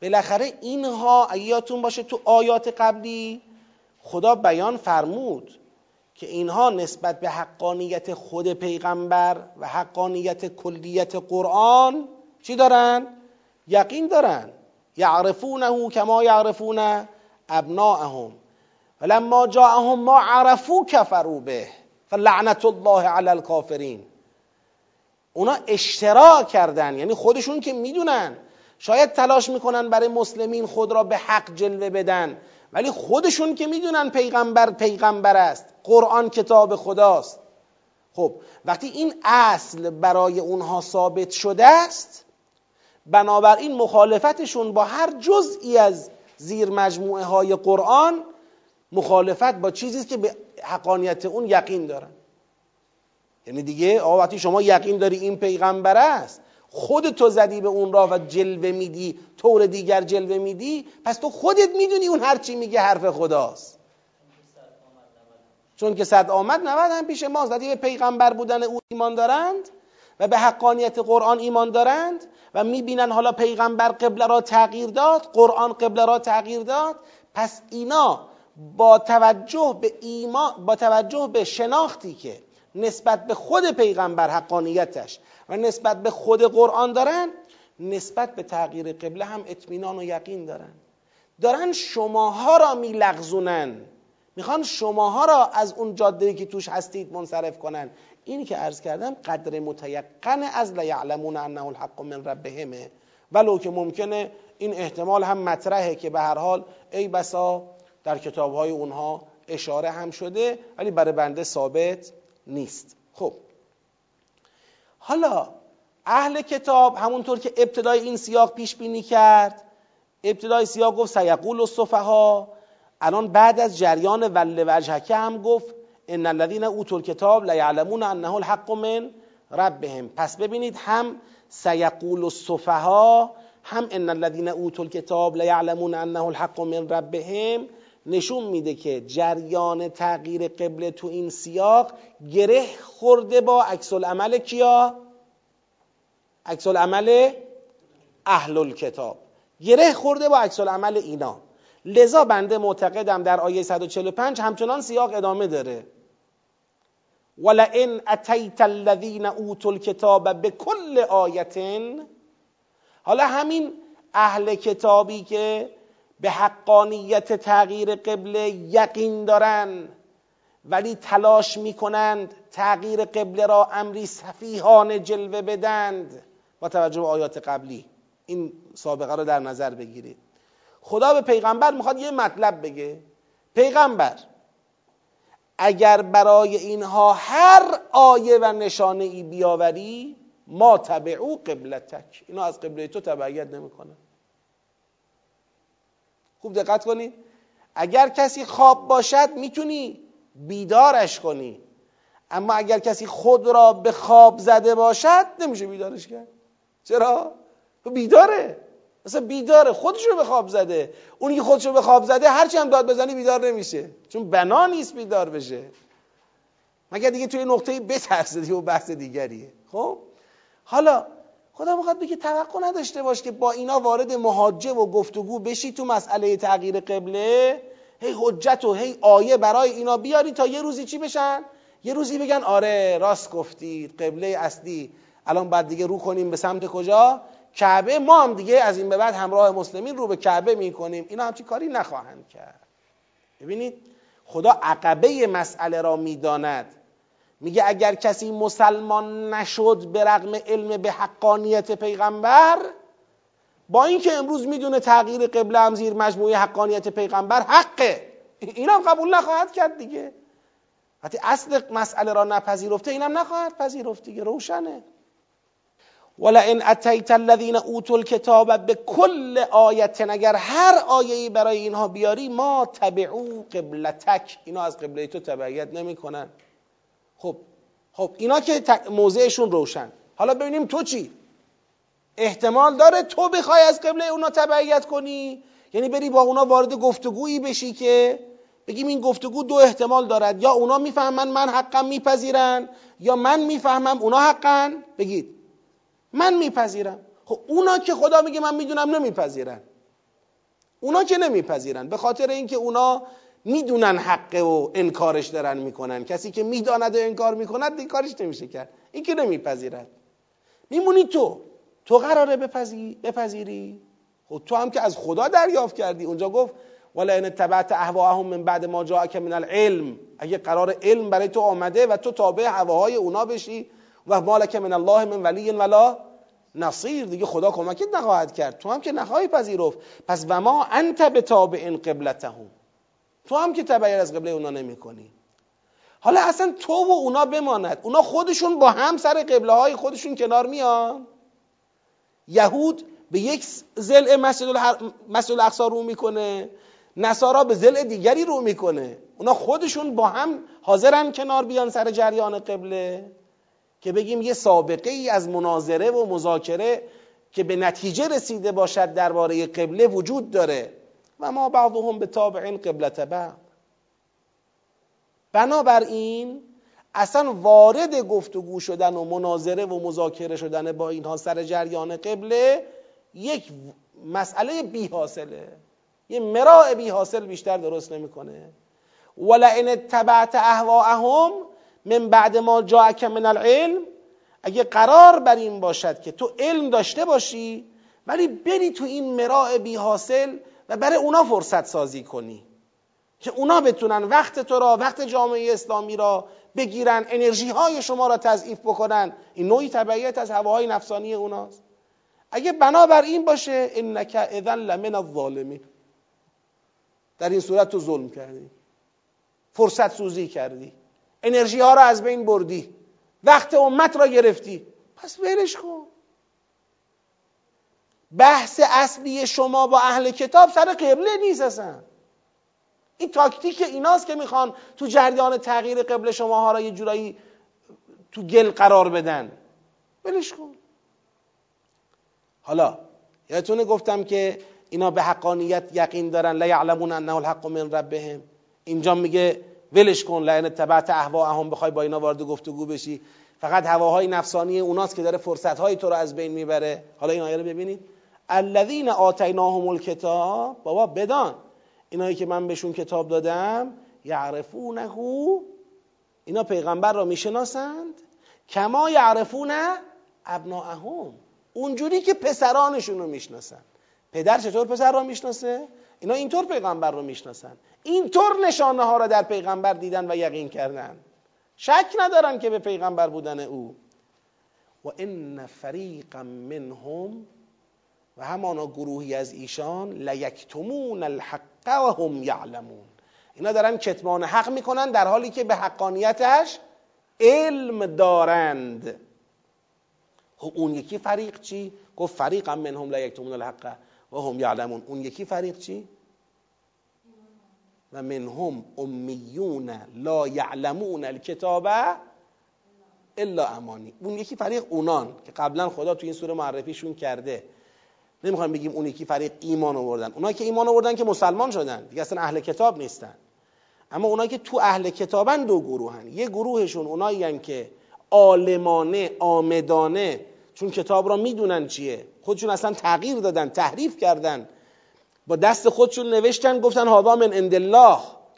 A: بالاخره اینها یادتون باشه تو آیات قبلی خدا بیان فرمود. که اینها نسبت به حقانیت خود پیغمبر و حقانیت کلیت قرآن چی دارن؟ یقین دارن. یعرفونه کما یعرفون ابناءهم. ولما جاءهم ما عرفو کفروا به. فلعنت الله علی الکافرین. اونا اشتراک کردن یعنی خودشون که می‌دونن. شاید تلاش می‌کنن برای مسلمین خود را به حق جلوه بدن ولی خودشون که می‌دونن پیغمبر پیغمبر است. قرآن کتاب خداست. خب وقتی این اصل برای اونها ثابت شده است بنابراین مخالفتشون با هر جزئی از زیر مجموعه های قرآن مخالفت با چیزی که به حقانیت اون یقین دارن. یعنی دیگه آقا وقتی شما یقین داری این پیغمبر است خود تو زدی به اون را و جلوه میدی طور دیگر جلوه میدی پس تو خودت می‌دونی اون هرچی میگه حرف خداست. چون که صد آمد نود هم پیش ماست. وقتی به پیغمبر بودن او ایمان دارند و به حقانیت قرآن ایمان دارند و می‌بینن حالا پیغمبر قبله را تغییر داد قرآن قبله را تغییر داد پس اینا با توجه به ایمان با توجه به شناختی که نسبت به خود پیغمبر حقانیتش و نسبت به خود قرآن دارن نسبت به تغییر قبله هم اطمینان و یقین دارن. دارن شماها را میلغزونن. می‌خوان شماها را از اون جاده که توش هستید منصرف کنن. اینی که عرض کردم قدر متیقن از لیعلمون انه الحق من ربهمه. ولو که ممکنه این احتمال هم مطرحه که به هر حال ای بسا در کتاب های اونها اشاره هم شده ولی برای بنده ثابت نیست. خب. حالا اهل کتاب همونطور که ابتدای این سیاق پیش بینی کرد ابتدای سیاق گفت سیقول الصفها الان بعد از جریان ول وجهکه هم گفت ان الذين اوتوا الكتاب لیعلمون انه الحق من ربهم. پس ببینید هم سیقول الصفها هم ان الذين اوتوا الكتاب لیعلمون انه الحق من ربهم نشون میده که جریان تغییر قبله تو این سیاق گره خورده با عکس العمل کیا؟ عکس العمل اهل الکتاب. گره خورده با عکس العمل اینا. لذا بنده معتقدم در آیه 145 همچنان سیاق ادامه داره. ولئن اتیت الذین اوتوا الکتاب بكل آیه حالا همین اهل کتابی که به حقانیت تغییر قبله یقین دارن ولی تلاش می‌کنند تغییر قبله را امری صفیحانه جلوه بدند. با توجه به آیات قبلی این سابقه رو در نظر بگیرید. خدا به پیغمبر می‌خواد یه مطلب بگه. پیغمبر اگر برای اینها هر آیه و نشانه ای بیاوری ما تبعو قبلتک. اینا از قبله تو تبعیت نمی‌کنن خوب دقت کنید اگر کسی خواب باشد می‌تونی بیدارش کنی. اما اگر کسی خود را به خواب زده باشد نمیشه بیدارش کرد. چرا؟ بیداره. مثلا بیداره خودشو به خواب زده. اونی که خودشو به خواب زده هرچی هم داد بزنی بیدار نمیشه. چون بنا نیست بیدار بشه. مگر دیگه توی نقطه بترسه دیگه و بحث دیگریه. خب؟ حالا خدا می‌خواد بگه توقع نداشته باش که با اینا وارد محاجه و گفتگو بشی تو مسئله تغییر قبله. هی حجت و هی آیه برای اینا بیاری تا یه روزی چی بشن؟ یه روزی بگن آره راست گفتید قبله اصلی. الان بعد دیگه رو کنیم به سمت کجا؟ کعبه ما هم دیگه از این به بعد همراه مسلمین رو به کعبه می‌کنیم. اینا همچی کاری نخواهند کرد. ببینید خدا عقبه مسئله را می‌داند. میگه اگر کسی مسلمان نشد به رغم علم به حقانیت پیغمبر با اینکه امروز می‌دونه تغییر قبله هم زیر مجموعه حقانیت پیغمبر حقه. اینم قبول نخواهد کرد دیگه. وقتی اصل مسئله را نپذیرفته اینم نخواهد پذیرفت دیگه. روشنه. ولئن اتیت الذین اوتوا الکتاب به کل آیت اگر هر آیه‌ای برای اینها بیاری ما تبعو قبلتک. اینا از قبله تو تبعیت نمی‌کنن. خب خب اینا که موضعشون روشن. حالا ببینیم تو چی؟ احتمال داره تو بخوای از قبله اونا تبعیت کنی؟ یعنی بری با اونا وارد گفتگویی بشی که بگیم این گفتگو دو احتمال دارد. یا اونا می‌فهمن من حقم میپذیرن یا من می‌فهمم اونا حقن. بگید. من میپذیرم. خب اونا که خدا میگه من می‌دونم نمیپذیرن. اونا که نمیپذیرن. به خاطر اینکه اونا می‌دونن حقه و انکارش دارن می‌کنن. کسی که می‌داند و انکار می‌کند دیگه کارش نمیشه کرد. این که نمیپذیرد. میمونی تو. تو قراره بپذیری؟ خب تو هم که از خدا دریافت کردی. اونجا گفت ولا ان تبعت اهواهم من بعد ما جاءك من العلم. اگه قرار علم برای تو آمده و تو تابع هواهای اونا بشی و مالک من الله من ولی ولا نصیر. دیگه خدا کمکت نخواهد کرد. تو هم که نخواهی پذیرفت. پس و ما انت به تابع قبلتهم. تو هم که تبعیت از قبله اونا نمی کنی حالا اصلا تو و اونا بماند. اونا خودشون با هم سر قبله های خودشون کنار میان. یهود به یک زل مسجد, مسجد الاقصا رو می‌کنه. نصارا به زل دیگری رو می‌کنه. اونا خودشون با هم حاضرن کنار بیان سر جریان قبله. که بگیم یه سابقه ای از مناظره و مذاکره که به نتیجه رسیده باشد درباره قبله وجود داره و ما بعضهم به تابع قبلت بعض. بنابراین اصلا وارد گفتگو شدن و مناظره و مذاکره شدن با اینها سر جریان قبله یک مسئله بی حاصله یه مراع بی حاصل بیشتر درست نمی‌کنه. ولئن اتبعت اهواهم من بعد ما جاءک من العلم. اگه قرار بر این باشد که تو علم داشته باشی ولی بری تو این مراع بی حاصل و برای اونا فرصت سازی کنی که اونا بتونن وقت تو را وقت جامعه اسلامی را بگیرن انرژی های شما را تضعیف بکنن. این نوعی تبعیت از هواهای نفسانی اوناست. اگه بنابر این باشه انک اذن لمن الظالمین. در این صورت تو ظلم کردی. فرصت سوزی کردی. انرژی ها را از بین بردی. وقت امت را گرفتی. پس ولش کن. بحث اصلی شما با اهل کتاب سر قبله نیست اصلا. این تاکتیک ایناست که می‌خوان تو جریان تغییر قبل شما را یه جورایی تو گل قرار بدن. ولش کن. حالا یادتونه گفتم که اینا به حقانیت یقین دارن. لا یعلمون انه الحق من ربهم. اینجا میگه ولش کن لعن تبعت اهواهم بخوای با اینا وارد گفتگو بشی. فقط هواهای نفسانی اوناست که داره فرصت های تو رو از بین می‌بره. حالا این آیه رو ببینید. الذین آتیناهم الکتاب بابا بدان. اینایی که من بهشون کتاب دادم یعرفونه اینا پیغمبر را می‌شناسند. کما یعرفون ابناءهم. اونجوری که پسرانشون رو می‌شناسن. پدر چطور پسر را می‌شناسه؟ اینا اینطور پیغمبر رو می‌شناسن. اینطور نشانه ها را در پیغمبر دیدن و یقین کردن. شک ندارن که به پیغمبر بودن او. و ان فریقا منهم و همانا گروهی از ایشان لیکتمون الحق و هم یعلمون. اینا دارن کتمان حق می‌کنن در حالی که به حقانیتش علم دارند. خب اون یکی فریق چی؟ گفت فریق هم منهم لیکتمون الحق. و هم یعلمون. اون یکی فریق چی؟ و منهم امیون لا یعلمون الکتاب الا امانی. اون یکی فریق اونان که قبلا خدا تو این سوره معرفیشون کرده. نمی‌خوایم بگیم اون یکی فریق ایمان آوردن. اونایی که ایمان آوردن که مسلمان شدن. دیگه اصلا اهل کتاب نیستن. اما اونایی که تو اهل کتابن دو گروهن. یه گروهشون اونایی که عالمانه آمدانه چون کتاب را می‌دونن چیه. خودشون اصلا تغییر دادن تحریف کردن. با دست خودشون نوشتن گفتن هاوا من عند الله.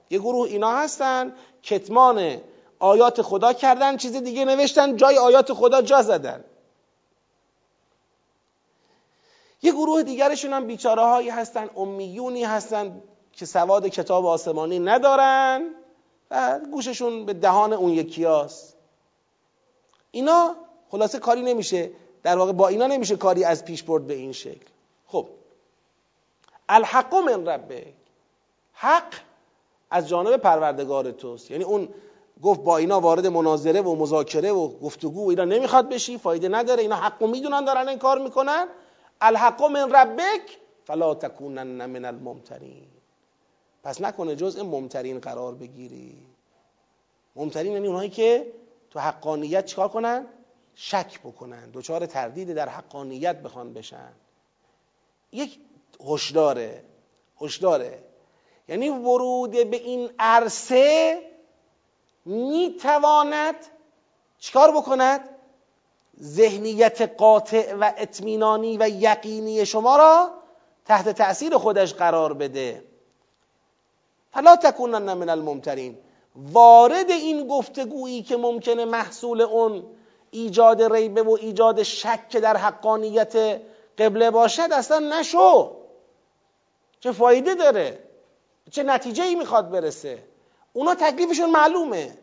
A: یه گروه اینا هستن کتمان آیات خدا کردن چیز دیگه نوشتن جای آیات خدا جا زدن. یه گروه دیگرشون هم بیچاره هایی هستن امیونی هستن که سواد کتاب آسمانی ندارن و گوششون به دهان اون یکی هست. اینا خلاصه کاری نمیشه. در واقع با اینا نمیشه کاری از پیش برد به این شکل. خب. الحق من ربه حق از جانب پروردگار توست. یعنی اون گفت با اینا وارد مناظره و مذاکره و گفتگو و اینا نمی‌خواد بشی فایده نداره. اینا حق می‌دونن دارن این کار می‌کنن. الحق من ربک فلا تکونن من الممترین. پس نکنه جزء ممترین قرار بگیری. ممترین یعنی اونهایی که تو حقانیت چیکار کنن؟ شک بکنن دچار تردید در حقانیت بخوان بشن. یک هشداره هشداره. یعنی ورود به این عرصه می‌تواند چیکار بکند؟ ذهنیت قاطع و اطمینانی و یقینی شما را تحت تأثیر خودش قرار بده. فلا تکونن من الممترین. وارد این گفتگویی که ممکنه محصول اون ایجاد ریبه و ایجاد شک در حقانیت قبله باشد اصلا نشو. چه فایده داره؟ چه نتیجه ای می‌خواد برسه؟ اونا تکلیفشون معلومه.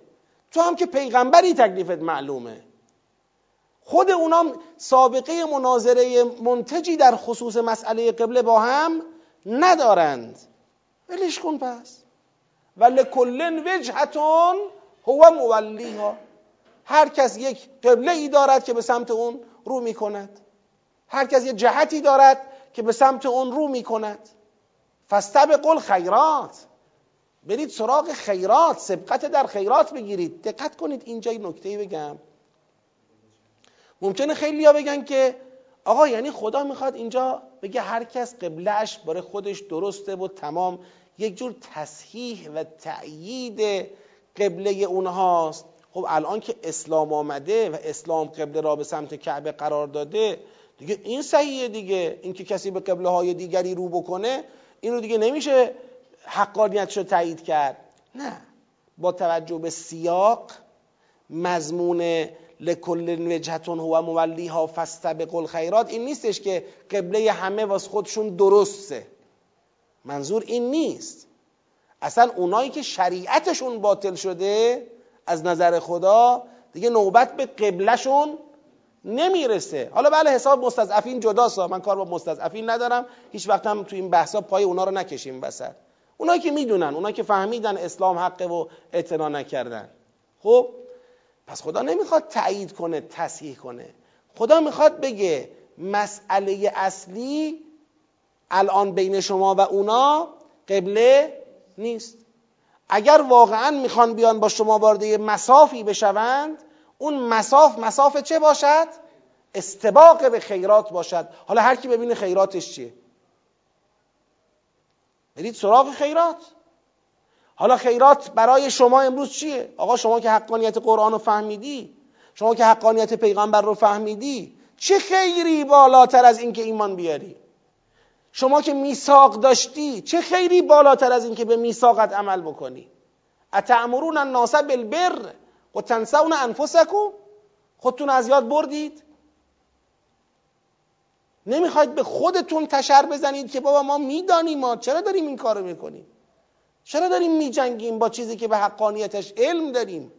A: تو هم که پیغمبری تکلیفت معلومه. خود اونا سابقه مناظره منتجی در خصوص مسئله قبله با هم ندارند. ولش کن پس. ولی کلن وجهتون هو مولیها هر کس یک قبله ای دارد که به سمت اون رو می کند هر کس یک جهتی دارد که به سمت اون رو می کند فاستبقوا خیرات برید سراغ خیرات سبقت در خیرات بگیرید. دقت کنید اینجا یک نکته بگم. ممکنه خیلی ها بگن که آقا یعنی خدا می‌خواد اینجا بگه هر کس قبلش برای خودش درسته و تمام. یک جور تصحیح و تأیید قبله اونهاست. خب الان که اسلام آمده و اسلام قبله را به سمت کعبه قرار داده دیگه این صحیحه دیگه. اینکه کسی به قبله های دیگری رو بکنه این رو دیگه نمیشه حقانیتش رو تایید کرد. نه. با توجه به سیاق مضمون لکل وجهتون هو مولیها فاستبقوا الخیرات این نیستش که قبله همه واس خودشون درسته. منظور این نیست. اصلا اونایی که شریعتشون باطل شده از نظر خدا دیگه نوبت به قبلشون نمی‌رسه. حالا بله حساب مستضعفین جداست. من کار با مستضعفین ندارم. هیچ وقت هم تو این بحثا پای اونا رو نکشیم وسط. اونایی که می‌دونن اونایی که فهمیدن اسلام حقه و اعتنا نکردن. خب پس خدا نمی‌خواد تایید کنه تصحیح کنه. خدا می‌خواد بگه مسئله اصلی الان بین شما و اونا قبله نیست. اگر واقعا می‌خوان بیان با شما وارد مسافی بشوند اون مساف مساف چه باشد؟ استباق به خیرات باشد حالا هر کی ببینه خیراتش چیه برید سراغ خیرات حالا خیرات برای شما امروز چیه؟ آقا شما که حقانیت قرآن رو فهمیدی شما که حقانیت پیغمبر رو فهمیدی چه خیری بالاتر از اینکه ایمان بیاری شما که میثاق داشتی چه خیری بالاتر از اینکه به میثاقت عمل بکنی؟ اتعمرون الناس بالبر و تنسون انفسکم؟ خودتون از یاد بردید؟ نمی‌خواید به خودتون تشر بزنید که بابا ما می‌دانیم ما چرا داریم این کارو می‌کنیم؟ چرا داریم میجنگیم با چیزی که به حقانیتش علم داریم؟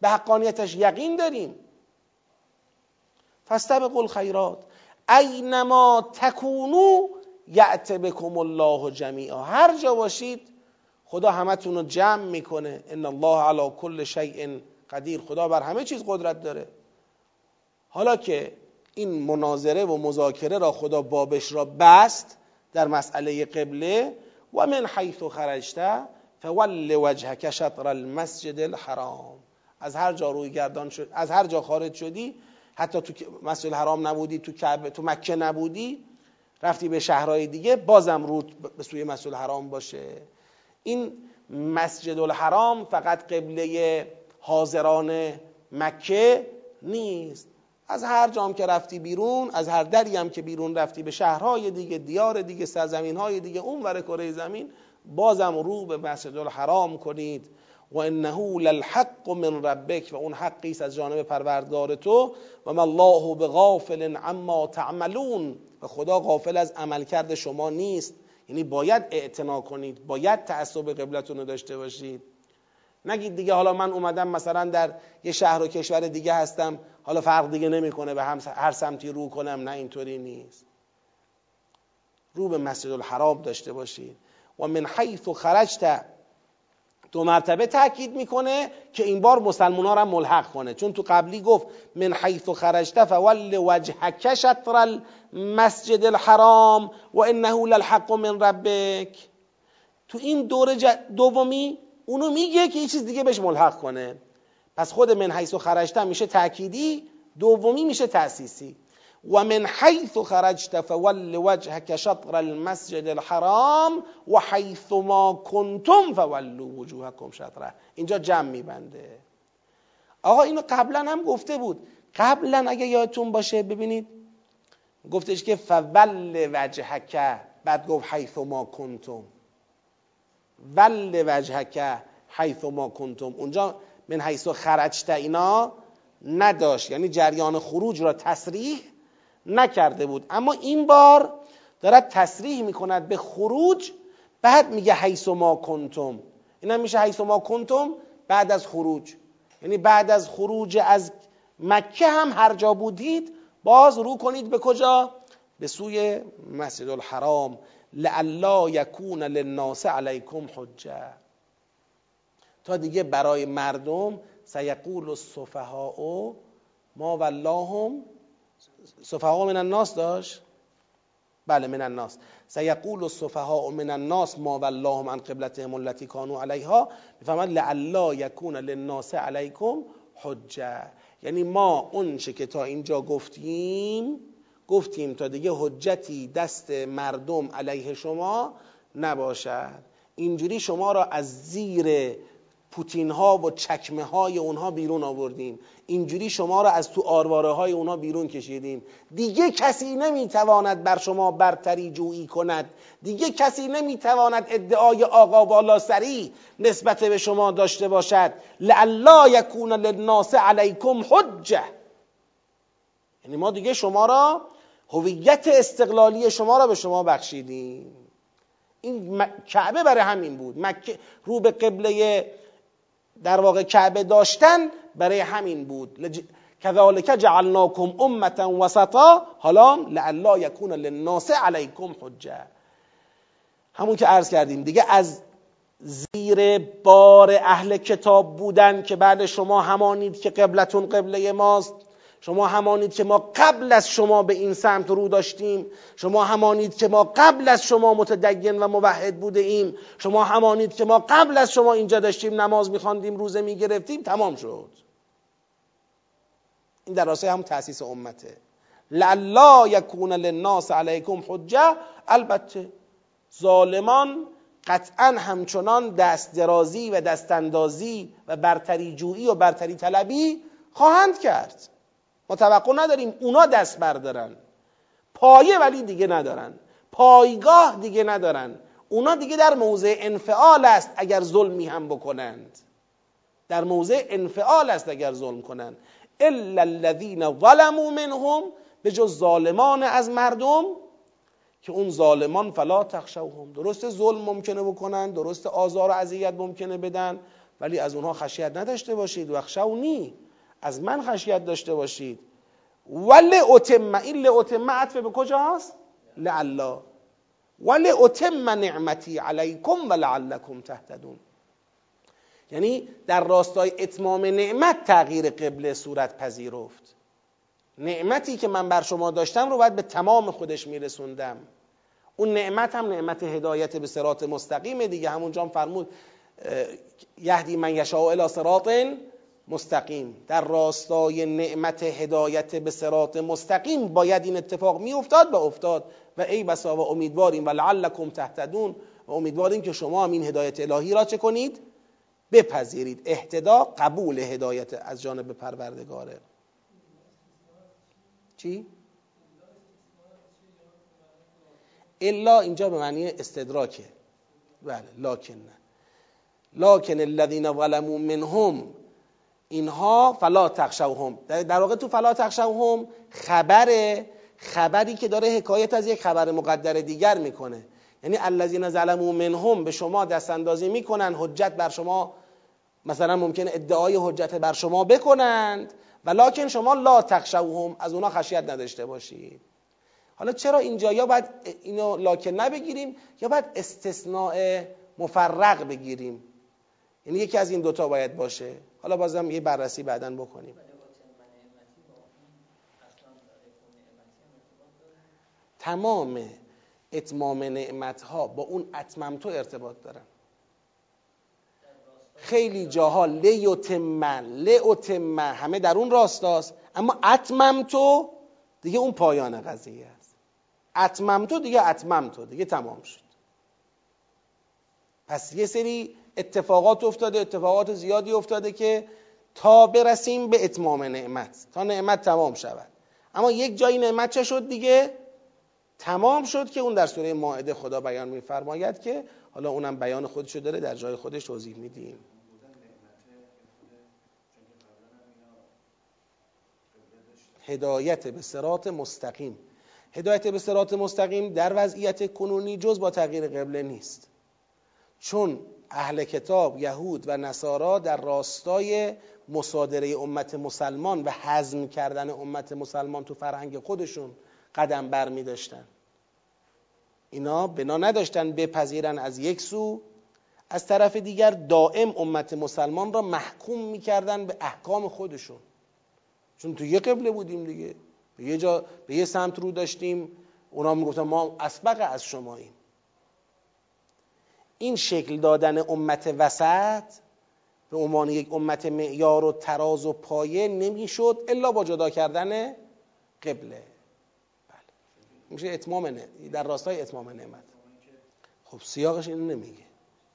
A: به حقانیتش یقین داریم؟ فاستبقوا الخیرات. اینما تکونو یعت بکم الله جمیعا. هر جا باشید خدا همتون رو جمع می‌کنه. ان الله علی کل شیء قدیر. خدا بر همه چیز قدرت داره. حالا که این مناظره و مذاکره را خدا بابش را بست در مسئله قبله و من حیث خرجته فول وجهک شطر المسجد الحرام. از هر جا روی گردان شد از هر جا خارج شدی حتی تو مسجد الحرام نبودی تو کعبه تو مکه نبودی رفتی به شهرهای دیگه بازم رود به سوی مسجد الحرام باشه. این مسجد الحرام فقط قبله حاضران مکه نیست. از هر جام که رفتی بیرون از هر دری هم که بیرون رفتی به شهرهای دیگه دیار دیگه سرزمین های دیگه اون ور کره زمین بازم رو به مسجد الحرام کنید. و انه للحق من ربک و اون حقی است از جانب پروردگار تو. و ما الله بغافل عما تعملون. و خدا غافل از عملکرد شما نیست. یعنی باید اعتنا کنید باید تعصب قبلتون رو داشته باشید. نگید دیگه حالا من اومدم مثلا در یه شهر و کشور دیگه هستم حالا فرق دیگه نمی‌کنه به هر سمتی رو کنم نه اینطوری نیست. رو به مسجد الحرام داشته باشید. و من حیث خرجت دو مرتبه تاکید می‌کنه که این بار مسلمان ها را ملحق کنه. چون تو قبلی گفت من حیث خرجت فول وجهک شطر المسجد الحرام و انه للحق من ربک. تو این دور دومی اونو میگه که یه چیز دیگه بهش ملحق کنه. پس خود من حیث خرجت میشه تأکیدی دومی میشه تأسیسی. و من حیث خرجت فول وجهك شطر المسجد الحرام و حیث ما کنتم فولوا وجوهكم شطره. اینجا جمع میبنده. آقا اینو قبلا هم گفته بود. قبلا اگه یادتون باشه ببینید. گفتش که فول وجهک بعد گفت حیث ما کنتم. ول وجهک حیث ما کنتم. اونجا من حیث خرجت اینا نداشت. یعنی جریان خروج را تصریح نکرده بود. اما این بار دارد تصریح می‌کند به خروج بعد میگه حیث ما کنتم. این هم میشه حیث ما کنتم بعد از خروج. یعنی بعد از خروج از مکه هم هر جا بودید باز رو کنید به کجا؟ به سوی مسجد الحرام. لعلا یکون للناس علیکم حجه تا دیگه برای مردم سیقول الصفهاء ما واللهم صفحاء من الناس داشت؟ بله من الناس. سیقول الصفحاء من الناس ما واللهم عن قبلتهم التي كانوا عليها می‌فهمد لعلا یکون للناس علیکم حجه یعنی ما اون که تا اینجا گفتیم گفتیم تا دیگه حجتی دست مردم علیه شما نباشد. اینجوری شما را از زیر پوتین ها و چکمه های اونها بیرون آوردیم. اینجوری شما را از تو آرواره های اونها بیرون کشیدیم. دیگه کسی نمی‌تواند بر شما برتری جویی کند. دیگه کسی نمی‌تواند ادعای آقا بالا سری نسبت به شما داشته باشد. لعلا یکون للناس علیکم حجه یعنی ما دیگه شما را هویت استقلالی شما را به شما بخشیدیم. این کعبه برای همین بود. مکه رو به قبله در واقع کعبه داشتن برای همین بود. لج... کذالک جعلناکم امتا وسطا حالا لعلا یکون للناس علیکم حجه همون که عرض کردیم دیگه از زیر بار اهل کتاب بودن که بعد شما همانید که قبلتون قبله ماست. شما همانید که ما قبل از شما به این سمت رو داشتیم. شما همانید که ما قبل از شما متدین و موحد بوده ایم. شما همانید که ما قبل از شما اینجا داشتیم نماز میخواندیم روزه می‌گرفتیم تمام شد. این در راستای هم تاسیس امته. لالا یکون للناس علیکم حجه البته ظالمان قطعا همچنان دست درازی و دست اندازی و برتری جویی و برتری طلبی خواهند کرد. ما توقع نداریم اونا دست بردارن. پایه ولی دیگه ندارن. پایگاه دیگه ندارن. اونا دیگه در موضع انفعال است اگر ظلمی هم بکنند. در موضع انفعال است اگر ظلم کنند. الا الذين ظلموا منهم به جز ظالمان از مردم که اون ظالمان فلا تخشوهم. درست ظلم ممکنه بکنن درست آزار و اذیت ممکنه بدن ولی از اونها خشیت نداشته باشید. و خشونی از من خشیت داشته باشید. ولی اتم این اتم عطف به کجاست؟ لعلا. ولی اتم نعمتی علیکم و لعلکم تهتدون. یعنی در راستای اتمام نعمت تغییر قبله صورت پذیرفت. نعمتی که من بر شما داشتم رو باید به تمام خودش میرسوندم. اون نعمت هم نعمت هدایت به سرات مستقیمه دیگه. همونجا هم فرمود یهدی من یشاء الی صراط مستقیم. در راستای نعمت هدایت به سرات مستقیم باید این اتفاق می افتاد و افتاد. و ای بسا و امیدواریم و لعلکم تهتدون. و امیدواریم که شما هم این هدایت الهی را چه کنید؟ بپذیرید. اهتدا قبول هدایت از جانب پروردگاره. چی؟ الا اینجا به معنی استدراکه. بله لاکن نه. لاکن الذین ظلموا منهم اینها فلا تخشوهم. در واقع تو فلا تخشوهم خبره خبری که داره حکایت از یک خبر مقدر دیگر می‌کنه. یعنی الذین ظلموا منهم به شما دست اندازی می‌کنن حجت بر شما مثلا ممکنه ادعای حجت بر شما بکنند ولکن شما لا تخشوهم از اونا خشیت نداشته باشید. حالا چرا اینجا؟ یا باید اینو لاکن نبگیریم یا باید استثناء مفرق بگیریم. یعنی یکی از این دوتا باید باشه. حالا بازم یه بررسی بعدا بکنیم. تمام اتمام نعمت ها با اون اتمم تو ارتباط دارن. خیلی جاها لیوتم لیوتم همه در اون راستاست. اما اتمم تو دیگه اون پایان قضیه است. اتمم تو دیگه اتمم تو دیگه تمام شد. پس یه سری اتفاقات افتاده اتفاقات زیادی افتاده که تا برسیم به اتمام نعمت تا نعمت تمام شود. اما یک جایی نعمت چه شد دیگه؟ تمام شد که اون در سوره ماعده خدا بیان میفرماید که حالا اونم بیان خودشو داره در جای خودش توضیح میدیم. هدایت به سرات مستقیم. هدایت به سرات مستقیم در وضعیت کنونی جز با تغییر قبله نیست. چون اهل کتاب یهود و نصارا در راستای مصادره امت مسلمان و حزم کردن امت مسلمان تو فرهنگ خودشون قدم بر می داشتن اینا بنا نداشتن بپذیرن از یک سو از طرف دیگر دائم امت مسلمان را محکوم می‌کردن به احکام خودشون. چون تو یه قبله بودیم دیگه به یه جا به یه سمت رو داشتیم اونا می‌گفتن ما اسبق از شماییم. این شکل دادن امت وسط به عنوان یک امت معیار و تراز و پایه نمی‌شد الا با جدا کردن قبله. بله. میشه اتمام در راستای اتمام نعمت. خب سیاقش اینو نمیگه.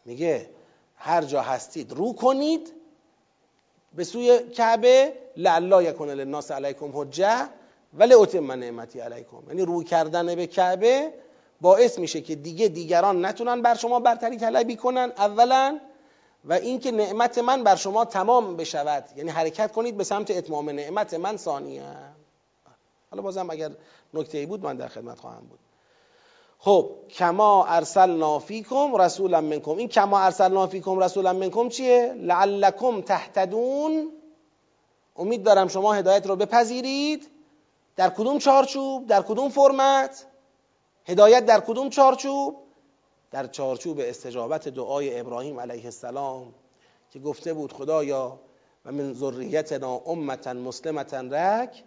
A: میگه هر جا هستید رو کنید به سوی کعبه لالا یکون للناس علیکم حجه ولی اتم نعمتی علیکم. یعنی رو کردن به کعبه باعث میشه که دیگه دیگران نتونن بر شما برتری طلبی کنن اولا. و اینکه نعمت من بر شما تمام بشود. یعنی حرکت کنید به سمت اتمام نعمت من ثانیا حالا بازم اگر نکته ای بود من در خدمت خواهم بود. خب کما ارسلنا فیکم رسولا منکم. این کما ارسلنا فیکم رسولا منکم چیه؟ لعلکم تهتدون. امید دارم شما هدایت رو بپذیرید. در کدوم چارچوب؟ در کدوم فرمت؟ هدایت در کدوم چارچوب؟ در چارچوب استجابت دعای ابراهیم علیه السلام که گفته بود خدایا و من ذریتنا امتا مسلمتا رک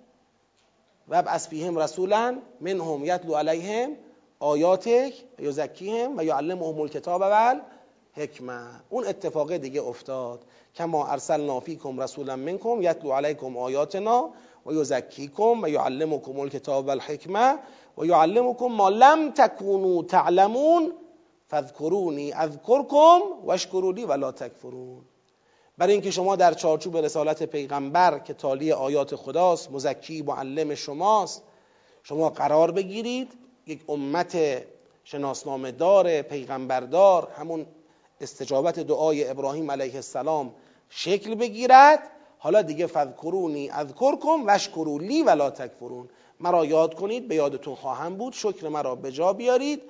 A: و ابعث فیهم رسولا منهم یتلو علیهم آیاتک و یزکیهم و یعلمهم الکتاب و حکمه اون اتفاق دیگه افتاد. کما ارسلنا فیکم رسولا منکم یتلو علیکم آیاتنا و یزکیکم و یعلمکم الکتاب و الحکمه و یعلمکم ما لم تکونوا تعلمون فذکرونی اذکرکم واشکرونی ولا تکفرون. برای اینکه شما در چارچوب رسالت پیغمبر که تالی آیات خداست مزکی معلم شماست شما قرار بگیرید یک امت شناسنامه دار پیغمبردار همون استجابت دعای ابراهیم علیه السلام شکل بگیرد حالا دیگه فذکرونی اذکرکم وشکرو لی ولا تکفرون. مرا یاد کنید به یادتون خواهم بود شکر مرا به جا بیارید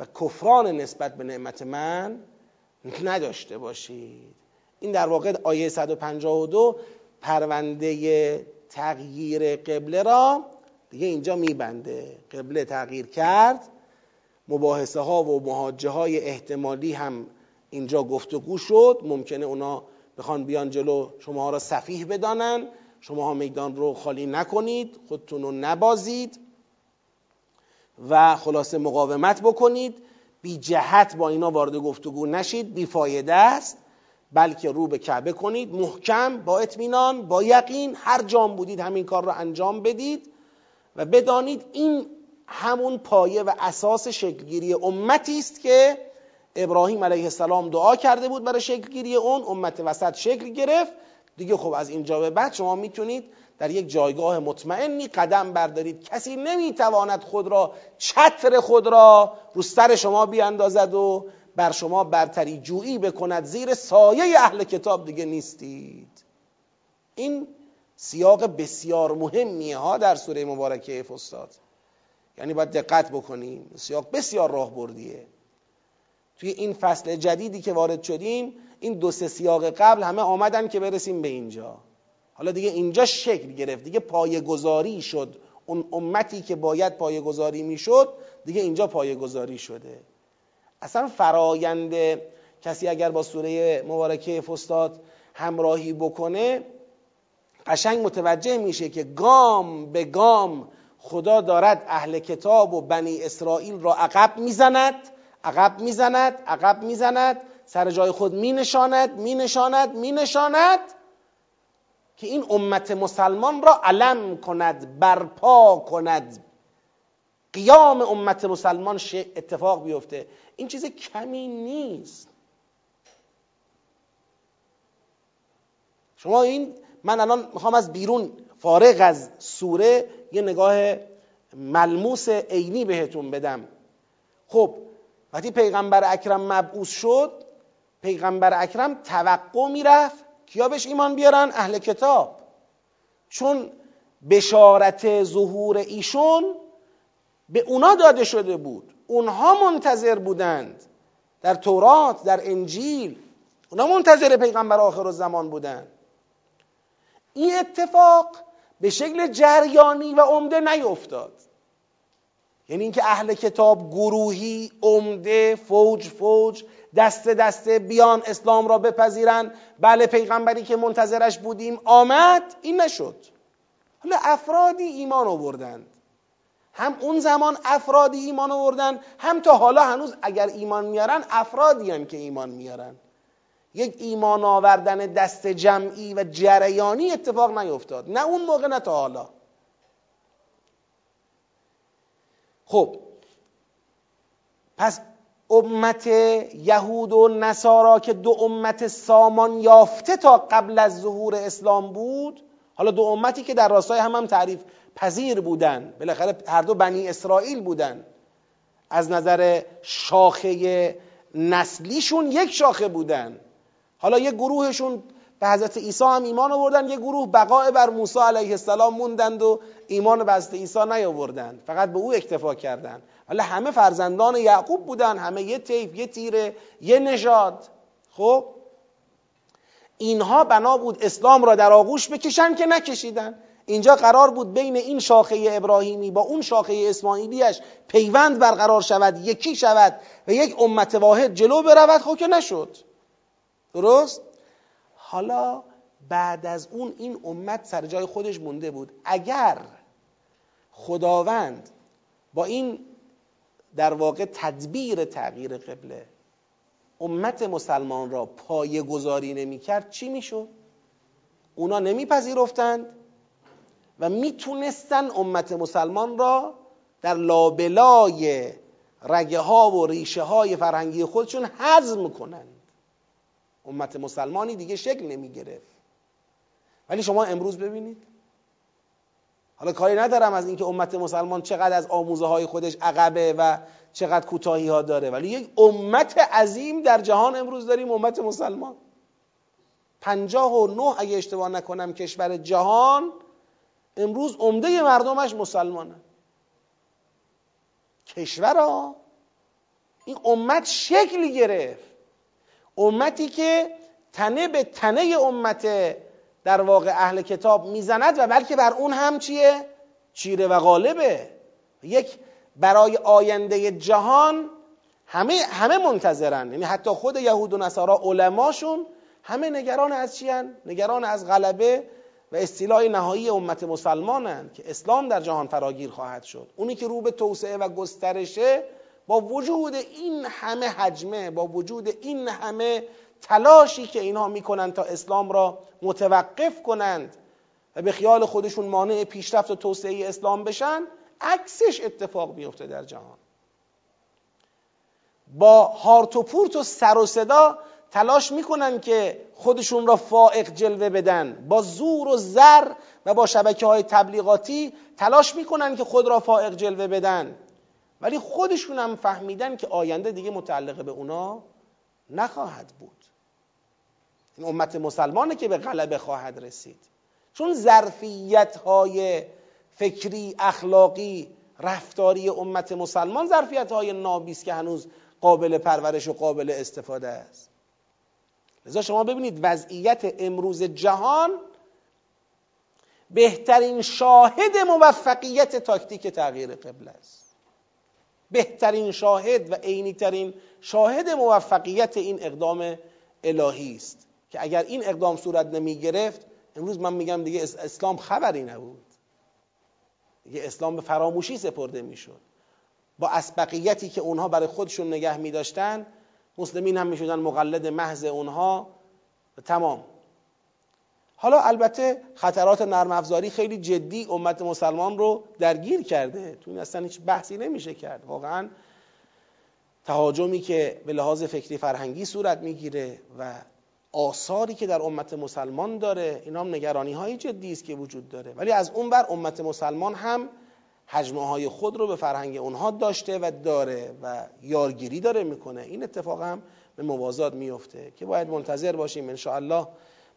A: و کفران نسبت به نعمت من نداشته باشید. این در واقع آیه 152 پرونده تغییر قبله را دیگه اینجا میبنده. قبله تغییر کرد. مباحثه ها و محاجه های احتمالی هم اینجا گفتگو شد. ممکنه اونا بخوان بیان جلو شما را صفیح بدانن. شما ها میدان رو خالی نکنید خودتون رو نبازید و خلاصه مقاومت بکنید. بی جهت با اینا وارد گفتگو نشید بی فایده است بلکه رو به کعبه کنید. محکم با اطمینان با یقین هر جام بودید همین کار را انجام بدید و بدانید این همون پایه و اساس شکلگیری امتی است که ابراهیم علیه السلام دعا کرده بود برای شکلگیری اون. امت وسط شکل گرفت. دیگه خب از اینجا به بعد شما می‌تونید در یک جایگاه مطمئنی قدم بردارید. کسی نمی‌تواند خود را چتر خود را رو سر شما بیاندازد و بر شما برتری جویی بکند. زیر سایه اهل کتاب دیگه نیستید. این سیاق بسیار مهمیه ها در سوره مبارکه فستاد یعنی باید دقت بکنیم. سیاق بسیار راه بردیه توی این فصل جدیدی که وارد شدیم این دو سه سیاق قبل همه آمدن که برسیم به اینجا. حالا دیگه اینجا شکل گرفت. دیگه پایگذاری شد. اون امتی که باید پایگذاری می‌شد دیگه اینجا پایگذاری شده. اصلا فرایند کسی اگر با سوره مبارکه فستاد همراهی بکنه قشنگ متوجه میشه که گام به گام خدا دارد اهل کتاب و بنی اسرائیل را عقب می‌زند. عقب می‌زند عقب می‌زند سر جای خود مینشاند مینشاند مینشاند که این امت مسلمان را علم کند برپا کند. قیام امت مسلمان اتفاق بیفته. این چیز کمی نیست. شما این من الان می‌خوام از بیرون فارغ از سوره یه نگاه ملموس عینی بهتون بدم. خب وقتی پیغمبر اکرم مبعوث شد پیغمبر اکرم توقع می‌رفت کیا بهش ایمان بیارن؟ اهل کتاب. چون بشارت ظهور ایشون به اونا داده شده بود. اونها منتظر بودند. در تورات در انجیل اونا منتظر پیغمبر آخر زمان بودند. این اتفاق به شکل جریانی و عمده نیفتاد. یعنی اینکه اهل کتاب گروهی عمده فوج فوج دسته دسته بیان اسلام را بپذیرند بله پیغمبری که منتظرش بودیم آمد این نشد. حالا افرادی ایمان آوردند. هم اون زمان افرادی ایمان آوردن هم تا حالا هنوز اگر ایمان میارن افرادی هم که ایمان میارن. یک ایمان آوردن دست جمعی و جریانی اتفاق نیفتاد. نه اون موقع نه تا حالا. خب پس امت یهود و نصارا که دو امت سامان یافته تا قبل از ظهور اسلام بود حالا دو امتی که در راستای هم هم تعریف پذیر بودن بالاخره هر دو بنی اسرائیل بودن. از نظر شاخه نسلیشون یک شاخه بودن. حالا یک گروهشون به حضرت عیسی هم ایمان آوردن یه گروه بقای بر موسی علیه السلام موندند و ایمان به حضرت عیسی نیاوردند. فقط به او اکتفا کردند. ولی همه فرزندان یعقوب بودن همه یه طیف یه تیره یه نژاد. خب؟ اینها بنا بود اسلام را در آغوش بکشن که نکشیدن. اینجا قرار بود بین این شاخه ابراهیمی با اون شاخه اسماعیلیش پیوند برقرار شود یکی شود و یک امت واحد جلو برود. خب که نشد. درست؟ حالا بعد از اون این امت سر جای خودش مونده بود اگر خداوند با این در واقع تدبیر تغییر قبله امت مسلمان را پایه گذاری نمی کرد چی می‌شد؟ اونا نمیپذیرفتند و می‌تونستن امت مسلمان را در لابلای رگه ها و ریشه های فرهنگی خودشون حزم کنند امت مسلمانی دیگه شکل نمی گرفت ولی شما امروز ببینید. حالا کاری ندارم از اینکه امت مسلمان چقدر از آموزه های خودش عقبه و چقدر کوتاهی ها داره. ولی یک امت عظیم در جهان امروز داریم امت مسلمان. پنجاه و نه اگه اشتباه نکنم کشور جهان امروز عمده مردمش مسلمانه. کشور ها این امت شکلی گرفت. امتی که تنه به تنه امت در واقع اهل کتاب می‌زند و بلکه بر اون هم چیه؟ چیره و غالبه. یک برای آینده جهان همه همه منتظرن. یعنی حتی خود یهود و نصارا علماشون همه نگران از چی نگران از غلبه و استیلای نهایی امت مسلمانند که اسلام در جهان فراگیر خواهد شد. اونی که رو به توسعه و گسترشه با وجود این همه حجمه با وجود این همه تلاشی که اینها می‌کنند تا اسلام را متوقف کنند و به خیال خودشون مانع پیشرفت و توسعه اسلام بشن عکسش اتفاق میفته در جهان. با هارت و پورت و سر و صدا تلاش می‌کنن که خودشون را فائق جلوه بدن. با زور و زر و با شبکه های تبلیغاتی تلاش می‌کنن که خود را فائق جلوه بدن. ولی خودشون هم فهمیدن که آینده دیگه متعلق به اونا نخواهد بود. این امت مسلمانه که به غلبه خواهد رسید. چون ظرفیت های فکری اخلاقی رفتاری امت مسلمان ظرفیت های نابیست که هنوز قابل پرورش و قابل استفاده است. لذا شما ببینید وضعیت امروز جهان بهترین شاهد موفقیت تاکتیک تغییر قبل است. بهترین شاهد و عینیترین شاهد موفقیت این اقدام الهی است که اگر این اقدام صورت نمی گرفت امروز من میگم دیگه اسلام خبری نبود. دیگه اسلام به فراموشی سپرده می‌شد. با اسبقیتی که اونها برای خودشون نگه می داشتن مسلمین هم می‌شدن مقلد محض اونها. و تمام. حالا البته خطرات نرم افزاری خیلی جدی امت مسلمان رو درگیر کرده. تو این اصلا هیچ بحثی نمیشه کرد. واقعا تهاجمی که به لحاظ فکری فرهنگی صورت می‌گیره و آثاری که در امت مسلمان داره اینا هم نگرانی های جدی است که وجود داره. ولی از اون بر امت مسلمان هم حجمه های خود رو به فرهنگ اونها داشته و داره و یارگیری داره می‌کنه. این اتفاق هم به موازات میفته که باید منتظر باشیم ان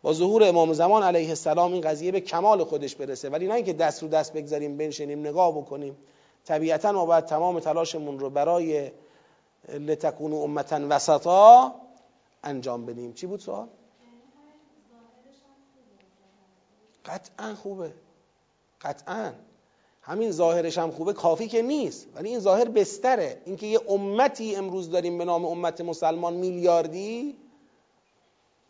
A: با ظهور امام زمان علیه السلام این قضیه به کمال خودش برسه. ولی نه اینکه دست رو دست بگذاریم بنشینیم نگاه بکنیم. طبیعتا ما باید تمام تلاشمون رو برای لتکون امتا وسطا انجام بدیم. چی بود سوال؟ قطعا خوبه. قطعا. همین ظاهرش هم خوبه. کافی که نیست. ولی این ظاهر بستره. اینکه یه امتی امروز داریم به نام امت مسلمان میلیاردی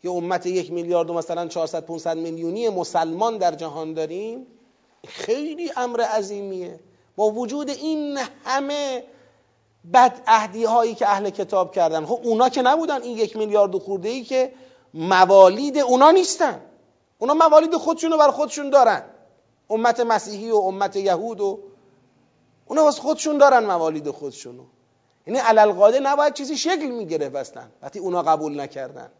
A: یه امت یک میلیارد و مثلا 400 500 میلیونی مسلمان در جهان داریم خیلی امر عظیمیه. با وجود این همه بد اهدی هایی که اهل کتاب کردن. خب اونا که نبودن این یک میلیارد و خورده ای که موالید اونا نیستن. اونا موالید خودشون رو بر خودشون دارن. امت مسیحی و امت یهود و اونا واسه خودشون دارن موالید خودشونو. یعنی علالقاده نباید چیزی شکل می‌گرفت اصلا. وقتی اونا قبول نکردن.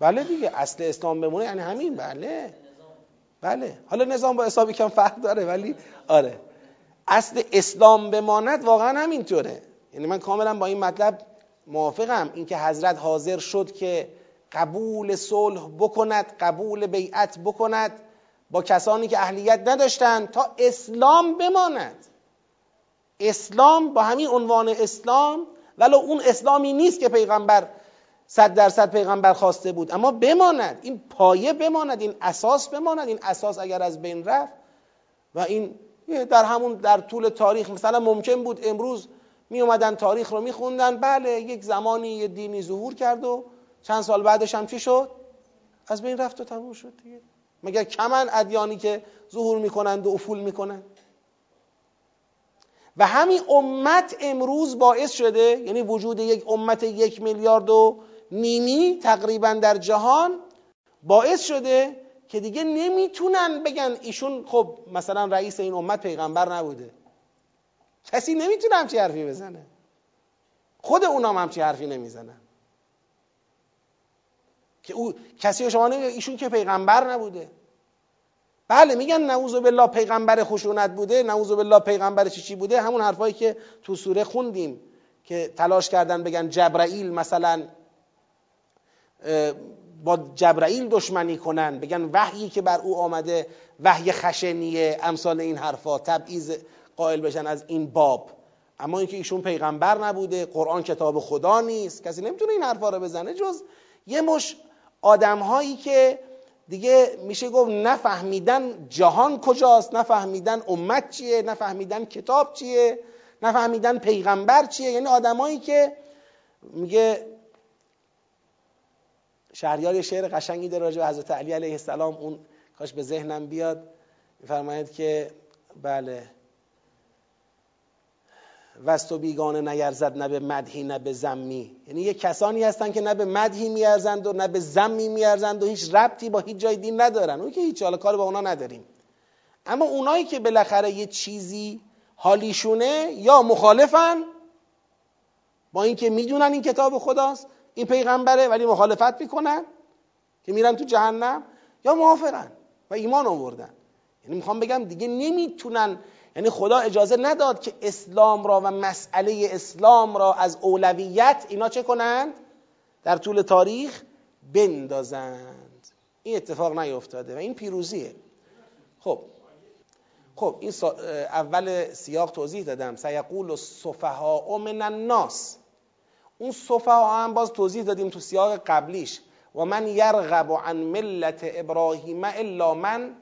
A: بله دیگه اصل اسلام بمونه یعنی همین بله. بله. حالا نظام با حسابی کم فرق داره ولی آره. اصل اسلام بماند واقعا همینطوره. یعنی من کاملا با این مطلب موافقم. اینکه حضرت حاضر شد که قبول صلح بکند قبول بیعت بکند با کسانی که اهلیت نداشتند تا اسلام بماند. اسلام با همین عنوان اسلام ولو اون اسلامی نیست که پیغمبر صد درصد پیغمبر خواسته بود. اما بماند. این پایه بماند. این اساس بماند. این اساس اگر از بین رفت و این در همون در طول تاریخ مثلا ممکن بود امروز می اومدن تاریخ رو میخوندن. بله یک زمانی یه دینی ظهور کرد و چند سال بعدش هم چی شد؟ از بین رفت و تموم شد دیگه. مگر کمن ادیانی که ظهور می‌کنند و افول می‌کنند؟ و همین امت امروز باعث شده یعنی وجود یک امت یک میلیارد و نیمی تقریبا در جهان باعث شده که دیگه نمی‌تونن بگن ایشون خب مثلا رئیس این امت پیغمبر نبوده. کسی نمی‌تونه همچی حرفی بزنه. خود اونام همچی حرفی نمی‌زنن. که او کسی شما نمیگه ایشون که پیغمبر نبوده. بله میگن نعوذ بالله پیغمبر خشونت بوده نعوذ بالله پیغمبر چی چی بوده همون حرفایی که تو سوره خوندیم که تلاش کردن بگن جبرائیل مثلا با جبرائیل دشمنی کنن بگن وحیی که بر او آمده وحی خشنیه امثال این حرفا تبعیض قائل بشن از این باب. اما اینکه ایشون پیغمبر نبوده قرآن کتاب خدا نیست کسی نمی‌تونه این حرفا رو بزنه جز یه مش آدم هایی که دیگه میشه گفت نفهمیدن جهان کجاست نفهمیدن امت چیه نفهمیدن کتاب چیه نفهمیدن پیغمبر چیه. یعنی آدمایی که میگه شهریار یه شعر قشنگی داره راجع به حضرت علی علیه السلام. اون کاش به ذهنم بیاد. میفرماید که بله. وست و بیگانه نیرزد نه به مدهی نه به زمی یعنی یه کسانی هستن که نه به مدهی میارزند و نه به زمی میارزند و هیچ ربطی با هیچ جای دین ندارن. اون که هیچ حالا کار با اونا نداریم. اما اونایی که بالاخره یه چیزی حالیشونه یا مخالفن با اینکه می‌دونن این کتاب خداست این پیغمبره ولی مخالفت می‌کنن که میرن تو جهنم یا موافقن و ایمان آوردن. یعنی می‌خوام بگم دیگه نمی‌تونن یعنی خدا اجازه نداد که اسلام را و مسئله اسلام را از اولویت اینا چه کنند؟ در طول تاریخ بندازند. این اتفاق نیفتاده و این پیروزیه. خب. خب این اول سیاق توضیح دادم. سیقول السفهاء من الناس. اون ها هم باز توضیح دادیم تو سیاق قبلیش. و من یرغب عن ملت ابراهیم الا من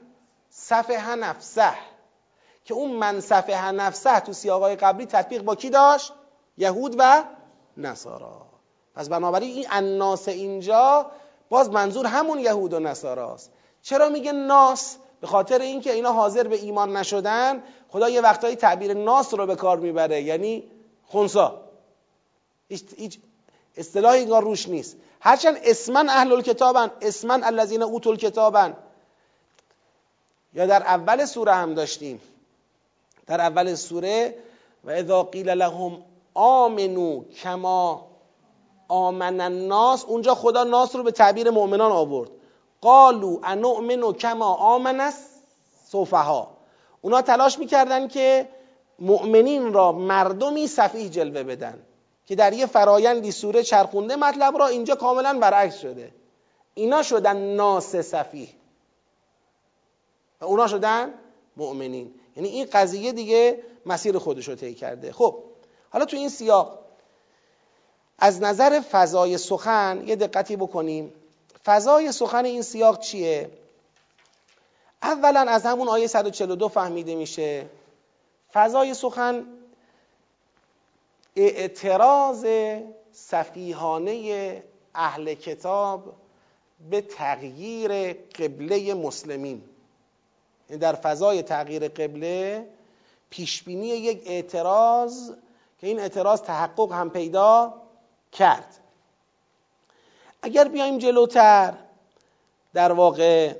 A: صفح نفسه. که اون من صفح نفسه تو سیاقای قبلی تطبیق با کی داشت؟ یهود و نصارا. پس بنابراین این الناس اینجا باز منظور همون یهود و نصاراست. چرا میگه ناس؟ به خاطر اینکه اینا حاضر به ایمان نشدن خدا یه وقتایی تعبیر ناس رو به کار می‌بره یعنی خونسا. هیچ اصطلاحی انگار روش نیست. هرچند اسمن اهل الکتابن اسمن الذین اوتوا الکتابن. یا در اول سوره هم داشتیم. در اول سوره و اذا قیل لهم آمنو کما آمن الناس. اونجا خدا ناس رو به تعبیر مؤمنان آورد. قالو انؤمنو کما آمن ها اونا تلاش می‌کردن که مؤمنین را مردمی صفیح جلوه بدن. که در یه فرایندی سوره چرخونده مطلب را اینجا کاملا برعکس شده. اینا شدن ناس صفیح. و اونا شدن مؤمنین. یعنی این قضیه دیگه مسیر خودش رو طی کرده. خب حالا تو این سیاق از نظر فضای سخن یه دقتی بکنیم. فضای سخن این سیاق چیه؟ اولا از همون آیه 142 فهمیده میشه. فضای سخن اعتراض سفیهانه اهل کتاب به تغییر قبله مسلمین. یعنی در فضای تغییر قبله پیشبینی یک اعتراض که این اعتراض تحقق هم پیدا کرد. اگر بیایم جلوتر در واقع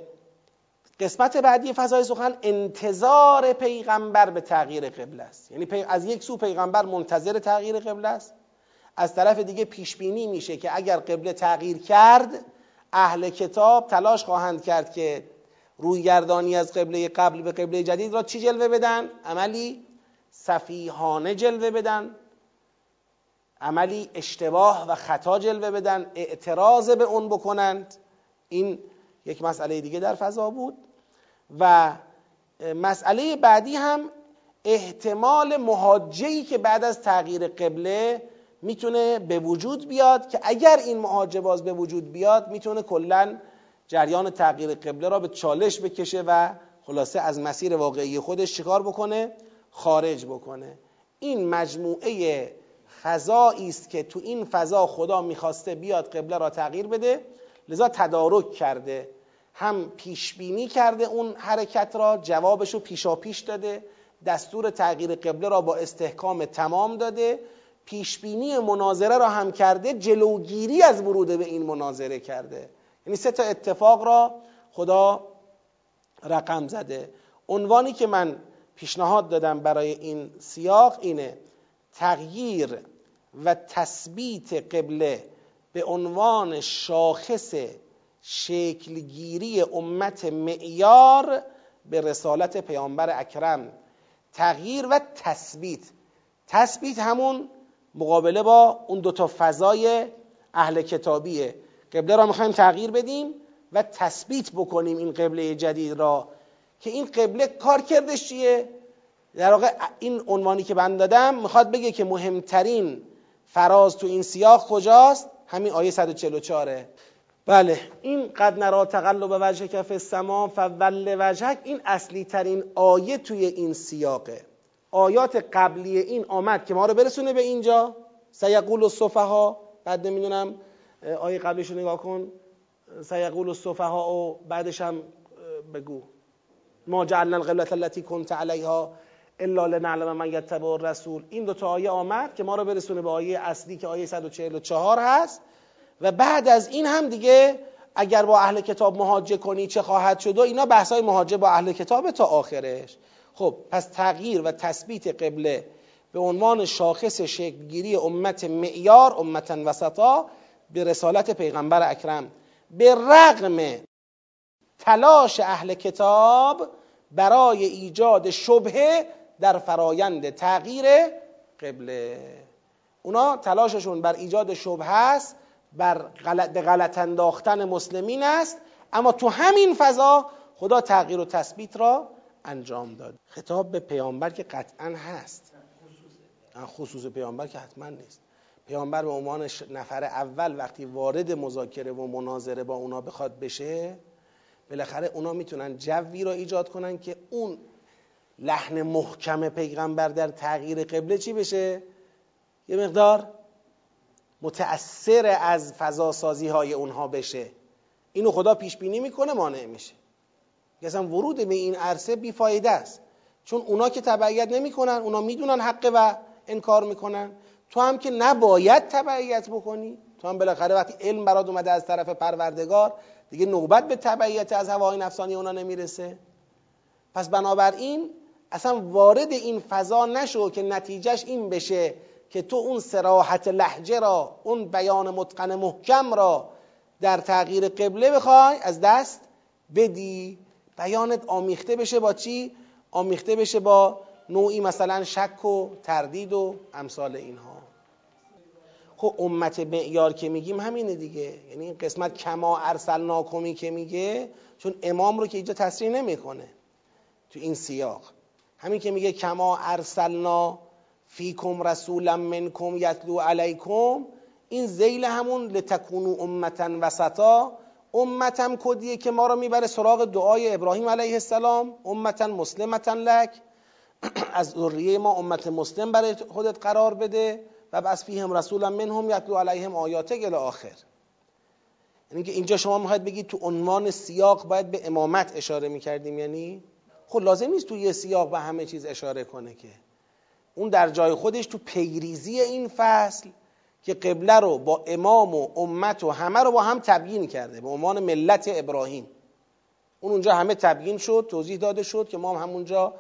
A: قسمت بعدی فضای سخن انتظار پیغمبر به تغییر قبله است. یعنی از یک سو پیغمبر منتظر تغییر قبله است. از طرف دیگه پیش بینی میشه که اگر قبله تغییر کرد اهل کتاب تلاش خواهند کرد که رویگردانی از قبله قبل به قبله جدید را چی جلوه بدن؟ عملی سفیهانه جلوه بدن. عملی اشتباه و خطا جلوه بدن. اعتراض به اون بکنند. این یک مسئله دیگه در فضا بود. و مسئله بعدی هم احتمال محاجهی که بعد از تغییر قبله می‌تونه به وجود بیاد که اگر این محاجه باز به وجود بیاد می‌تونه کلا جریان تغییر قبله را به چالش بکشه و خلاصه از مسیر واقعی خودش چیکار بکنه؟ خارج بکنه. این مجموعه فضایی است که تو این فضا خدا می‌خواسته بیاد قبله را تغییر بده لذا تدارک کرده. هم پیش بینی کرده اون حرکت را جوابش رو پیشا پیش داده دستور تغییر قبله را با استحکام تمام داده پیش بینی مناظره را هم کرده جلوگیری از ورود به این مناظره کرده. یعنی سه تا اتفاق را خدا رقم زده. عنوانی که من پیشنهاد دادم برای این سیاق اینه تغییر و تثبیت قبله به عنوان شاخص شکلگیری امت معیار به رسالت پیامبر اکرم. تغییر و تثبیت. تثبیت همون مقابله با اون دوتا فضای اهل کتابیه. قبله را می‌خوایم تغییر بدیم و تثبیت بکنیم این قبله جدید را. که این قبله کار کردش چیه؟ در واقع این عنوانی که من دادم می‌خواد بگه که مهمترین فراز تو این سیاق کجاست؟ همین آیه 144 بله. این قد نرا تقلب وجه کف السما فول وجهک این اصلی ترین آیه توی این سیاقه. آیات قبلی این آمد که ما رو برسونه به اینجا. سیقول الصفها بعد نمی‌دونم آیه قبلیش رو نگاه کن. سیقول الصفها و بعدش هم بگو. ما جعلنا القبلة التي كنت علیها الا لنعلم من یتبع الرسول. این دو تا آیه آمد که ما رو برسونه به آیه اصلی که آیه 144 هست. و بعد از این هم دیگه اگر با اهل کتاب مهاجه کنی چه خواهد شد و اینا بحثای مهاجه با اهل کتاب تا آخرش. خب پس تغییر و تثبیت قبله به عنوان شاخص شکلگیری امت معیار امتا وسطا به رسالت پیغمبر اکرم. به رغم تلاش اهل کتاب برای ایجاد شبهه در فرایند تغییر قبله. اونا تلاششون بر ایجاد شبهه است بر غلط به غلط انداختن مسلمین است. اما تو همین فضا خدا تغییر و تثبیت را انجام داد. خطاب به پیامبر که قطعا هست. خصوص پیامبر که حتما نیست. پیامبر به عنوان نفر اول وقتی وارد مذاکره و مناظره با اونا بخواد بشه بالاخره اونا می‌تونن جوی را ایجاد کنن که اون لحن محکم پیغمبر در تغییر قبله چی بشه؟ یه مقدار متأثر از فضاسازی های اونها بشه. اینو خدا پیش بینی می‌کنه مانع میشه. اصلا ورود به این عرصه بیفایده است. چون اونا که تبعیت نمی‌کنن اونا می‌دونن حقه و انکار می‌کنن. تو هم که نباید تبعیت بکنی تو هم بالاخره وقتی علم برات اومده از طرف پروردگار دیگه نوبت به تبعیت از هوای نفسانی اونا نمی‌رسه. پس بنابراین اصلا وارد این فضا نشو که نتیجهش این بشه که تو اون سراحت لحجه را اون بیان متقن محکم را در تغییر قبله بخوای از دست بدی. بیانت آمیخته بشه با چی؟ آمیخته بشه با نوعی مثلا شک و تردید و امثال اینها. خب امت معیار که میگیم همینه دیگه. یعنی این قسمت کما ارسلناکمی که میگه چون امام رو که اینجا تصریح نمی‌کنه. تو این سیاق. همین که میگه کما ارسلنا فیکم رسولا منکم یتلو علیکم. این زیل همون لتکونو امتا وسطا. امتم کدیه که ما رو می‌بره سراغ دعای ابراهیم علیه السلام. امتا مسلمتا لک. از ذریه ما امت مسلم برای خودت قرار بده و بس فیهم رسولا منهم یتلو علیهم آیاتک الی آخر. یعنی که اینجا شما می‌خواید بگید تو عنوان سیاق باید به امامت اشاره می‌کردیم یعنی؟ خب لازم نیست تو یه سیاق به همه چیز اشاره کنه که. اون در جای خودش تو پیریزی این فصل که قبله رو با امام و امت و همه رو با هم تبیین کرده به عنوان ملت ابراهیم. اون اونجا همه تبیین شد توضیح داده شد که ما هم همونجا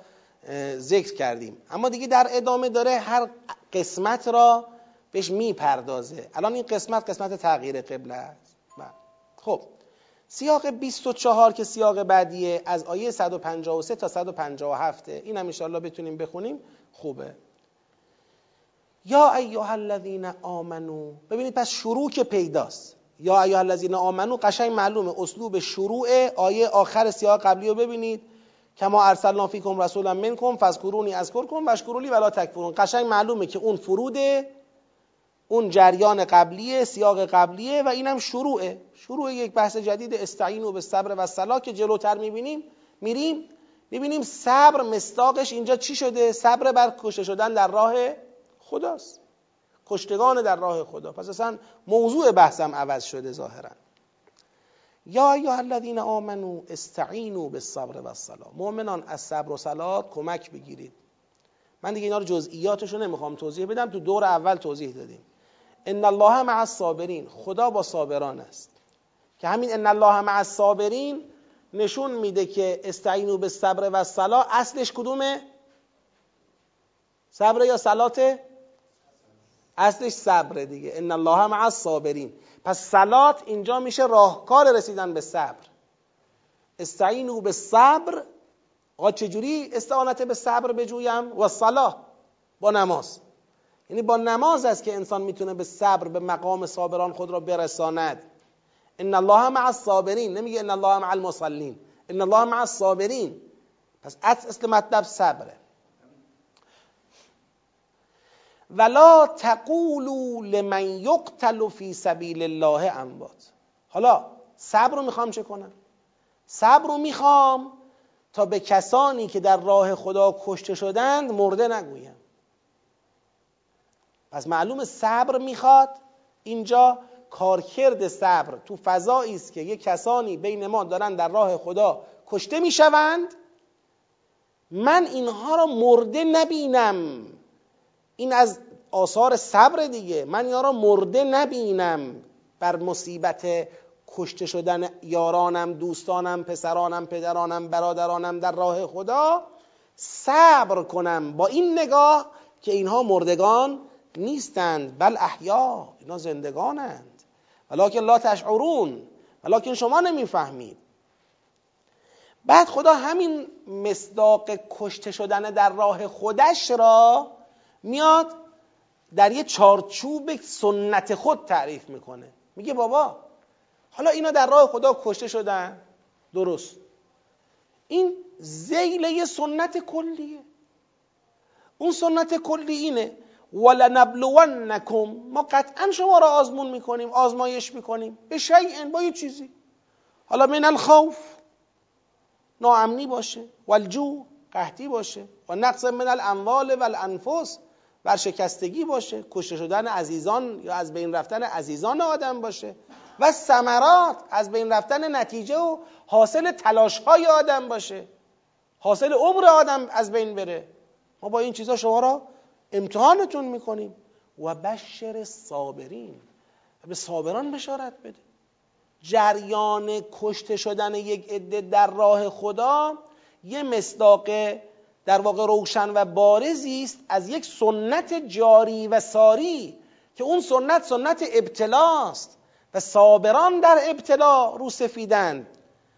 A: ذکر کردیم. اما دیگه در ادامه داره هر قسمت را بهش می‌پردازه. الان این قسمت قسمت تغییر قبله است. بله. خب. سیاق 24 که سیاق بعدیه از آیه 153 تا 157 این هم انشاءالله بتونیم بخونیم. خوبه. یا ایها الذین آمنو. ببینید پس شروع که پیداست. یا ایها الذین آمنو قشنگ معلومه. اسلوب شروع آیه آخر سیاق قبلی رو ببینید. کما ارسلنا فیکم رسولا منکم فذکرونی اذکرکم واشکروا ولا تکفرون. قشنگ معلومه که اون فرود اون جریان قبلیه سیاق قبلیه و اینم شروعه. شروع یک بحث جدید استعینوا به صبر و صلا که جلوتر می‌بینیم میریم. می‌بینیم صبر مستاقش اینجا چی شده؟ صبر بر کشته شدن در راه خداست. کشتگان در راه خدا. پس اصلا موضوع بحثم عوض شده ظاهرا. یا ایها الذین آمنو استعینوا بالصبر والصلاه مؤمنان از صبر و صلات کمک بگیرید. من دیگه اینا رو جزئیاتش نمی‌خوام توضیح بدم تو دور اول توضیح دادیم. ان الله مع الصابرین. خدا با صابران است. که همین ان الله مع الصابرین نشون میده که استعینوا بالصبر و صلاه اصلش کدومه؟ صبر یا صلات اصلش صبر دیگه. ان الله مع الصابرین. پس صلات اینجا میشه راهکار رسیدن به صبر. استعینوا به صبر. آقا چجوری استعانت به صبر بجویم؟ و صلاح با نماز. یعنی با نماز است که انسان می‌تونه به صبر به مقام صابران خود را برساند. ان الله مع الصابرین. نمیگه ان الله مع المصلین. ان الله مع الصابرین. پس اصل مطلب صبره. ولا تقولوا لمن یقتل فی سبیل الله اموات. حالا صبر رو می‌خوام چه کنم؟ صبر رو می‌خوام تا به کسانی که در راه خدا کشته شدند مرده نگویم. پس معلوم صبر می‌خواد. اینجا کارکرد صبر تو فضایی است که یه کسانی بین ما دارن در راه خدا کشته می‌شوند. من اینها را مرده نبینم. این از آثار صبر دیگه. من یارا مرده نبینم بر مصیبت کشته شدن یارانم دوستانم پسرانم پدرانم برادرانم در راه خدا. صبر کنم با این نگاه که اینها مردگان نیستند بل احیا اینا زندگانند. ولیکن لا تشعرون ولیکن شما نمی‌فهمید. بعد خدا همین مصداق کشته شدن در راه خودش را میاد در یه چارچوب سنت خود تعریف می‌کنه. میگه بابا حالا اینا در راه خدا کشته شدن. درست. این زیل سنت کلیه. اون سنت کلی اینه. ولنبلونکم. ما قطعا شما را آزمون می‌کنیم آزمایش می‌کنیم. به شیء با یه چیزی. حالا من الخوف. ناامنی باشه. والجو قحطی باشه. و نقص من الاموال والانفس. ورشکستگی باشه کشته شدن عزیزان یا از بین رفتن عزیزان آدم باشه و ثمرات از بین رفتن نتیجه و حاصل تلاش های آدم باشه. حاصل عمر آدم از بین بره. ما با این چیزا شما را امتحانتون می‌کنیم. و بشر صابرین. به صابران بشارت بده. جریان کشته شدن یک عده در راه خدا یه مصداق در واقع روشن و بارزی است از یک سنت جاری و ساری که اون سنت سنت ابتلاست و صابران در ابتلا رو سفیدند.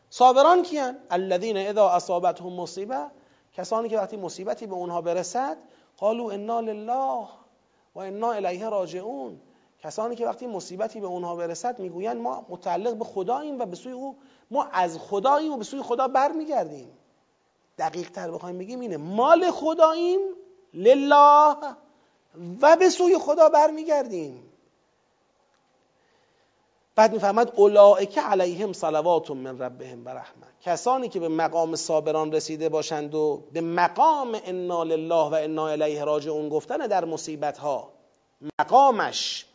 A: صابران کیان؟ الذین اذا اصابتهم مصیبه. کسانی که وقتی مصیبتی به اونها برسد قالوا انا لله و انا الیه راجعون. کسانی که وقتی مصیبتی به اونها برسد می‌گویند ما متعلق به خداییم و به سوی او ما از خداییم و به سوی خدا برمیگردیم. دقیق تر بخوایم بگیم اینه. مال خداییم لله و به سوی خدا برمیگردیم. بعد می‌فهمد اولائک علیهم صلوات من ربهم و رحمه. کسانی که به مقام صابران رسیده باشند و به مقام انا لله و انا الیه راجعون گفتن در مصیبت ها مقامش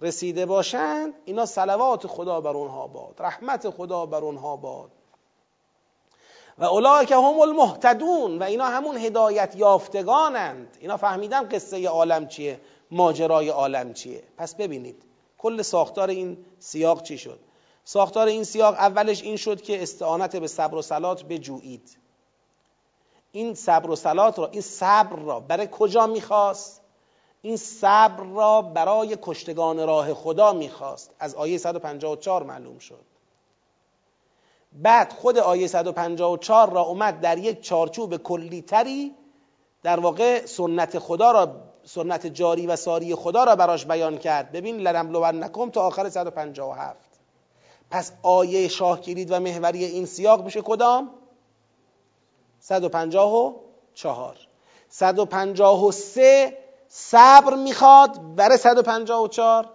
A: رسیده باشند اینا صلوات خدا بر اونها باد رحمت خدا بر اونها باد. و اولئک هم المهتدون و اینا همون هدایت یافتگانند. اینا فهمیدن قصه عالم چیه ماجرای عالم چیه. پس ببینید کل ساختار این سیاق چی شد؟ ساختار این سیاق اولش این شد که استعانت به صبر و سلات بجویید. این صبر و سلات را این صبر را برای کجا می‌خواست؟ این صبر را برای کشتگان راه خدا می‌خواست. از آیه 154 معلوم شد. بعد خود آیه 154 را اومد در یک چارچوب کلیتری در واقع سنت خدا را سنت جاری و ساری خدا را براش بیان کرد. ببین لنبلونکم تا آخر 157 پس آیه شاه کلید و محوری این سیاق میشه کدام؟ 154 153 صبر می‌خواد برای 154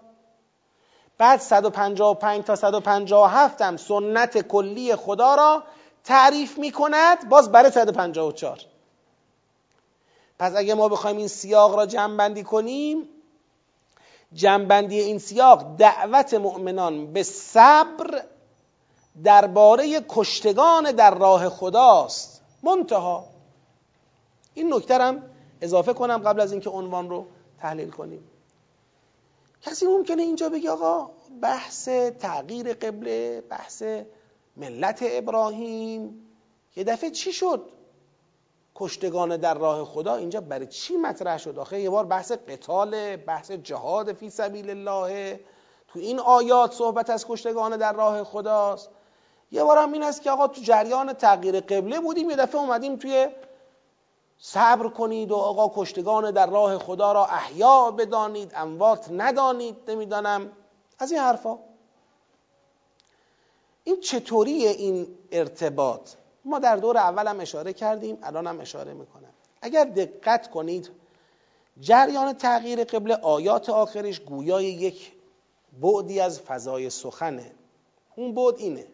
A: بعد 155 تا 157 هم سنت کلی خدا را تعریف می‌کند باز برای 154 پس اگه ما بخوایم این سیاق را جمع کنیم جنبندی این سیاق دعوت مؤمنان به صبر درباره کشتگان در راه خداست. منتها. این نکته هم اضافه کنم قبل از اینکه عنوان رو تحلیل کنیم. کسی ممکنه اینجا بگه آقا بحث تغییر قبله بحث ملت ابراهیم. یه دفعه چی شد؟ کشتگان در راه خدا اینجا برای چی مطرح شد؟ آخه یه بار بحث قتال بحث جهاد فی سبیل الله. تو این آیات صحبت از کشتگان در راه خداست. یه بار هم این است که آقا تو جریان تغییر قبله بودیم یه دفعه اومدیم توی صبر کنید و آقا کشتگان در راه خدا را احیا بدانید اموات ندانید نمی‌دانم. از این حرفا. این چطوری این ارتباط؟ ما در دور اول هم اشاره کردیم الان هم اشاره می‌کنم. اگر دقت کنید جریان تغییر قبل آیات آخرش گویای یک بعدی از فضای سخنه. اون بعد اینه.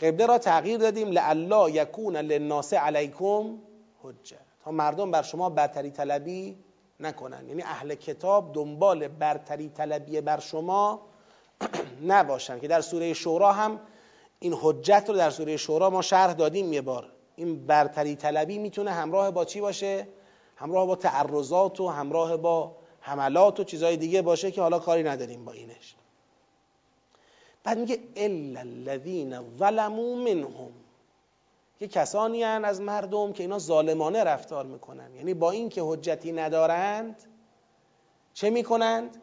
A: قبله را تغییر دادیم لعلا یکون للناس علیکم حجه. تا مردم بر شما برتری طلبی نکنن. یعنی اهل کتاب دنبال برتری طلبی بر شما نباشن که در سوره شورا هم این حجت رو در سوره شورا ما شرح دادیم یه بار. این برتری طلبی می‌تونه همراه با چی باشه؟ همراه با تعرضات و همراه با حملات و چیزهای دیگه باشه که حالا کاری نداریم با اینش. بعد میگه الا الذین ظلموا منهم. که کسانی هن از مردم که اینا ظالمانه رفتار می‌کنن. یعنی با اینکه حجتی ندارند چه می‌کنند؟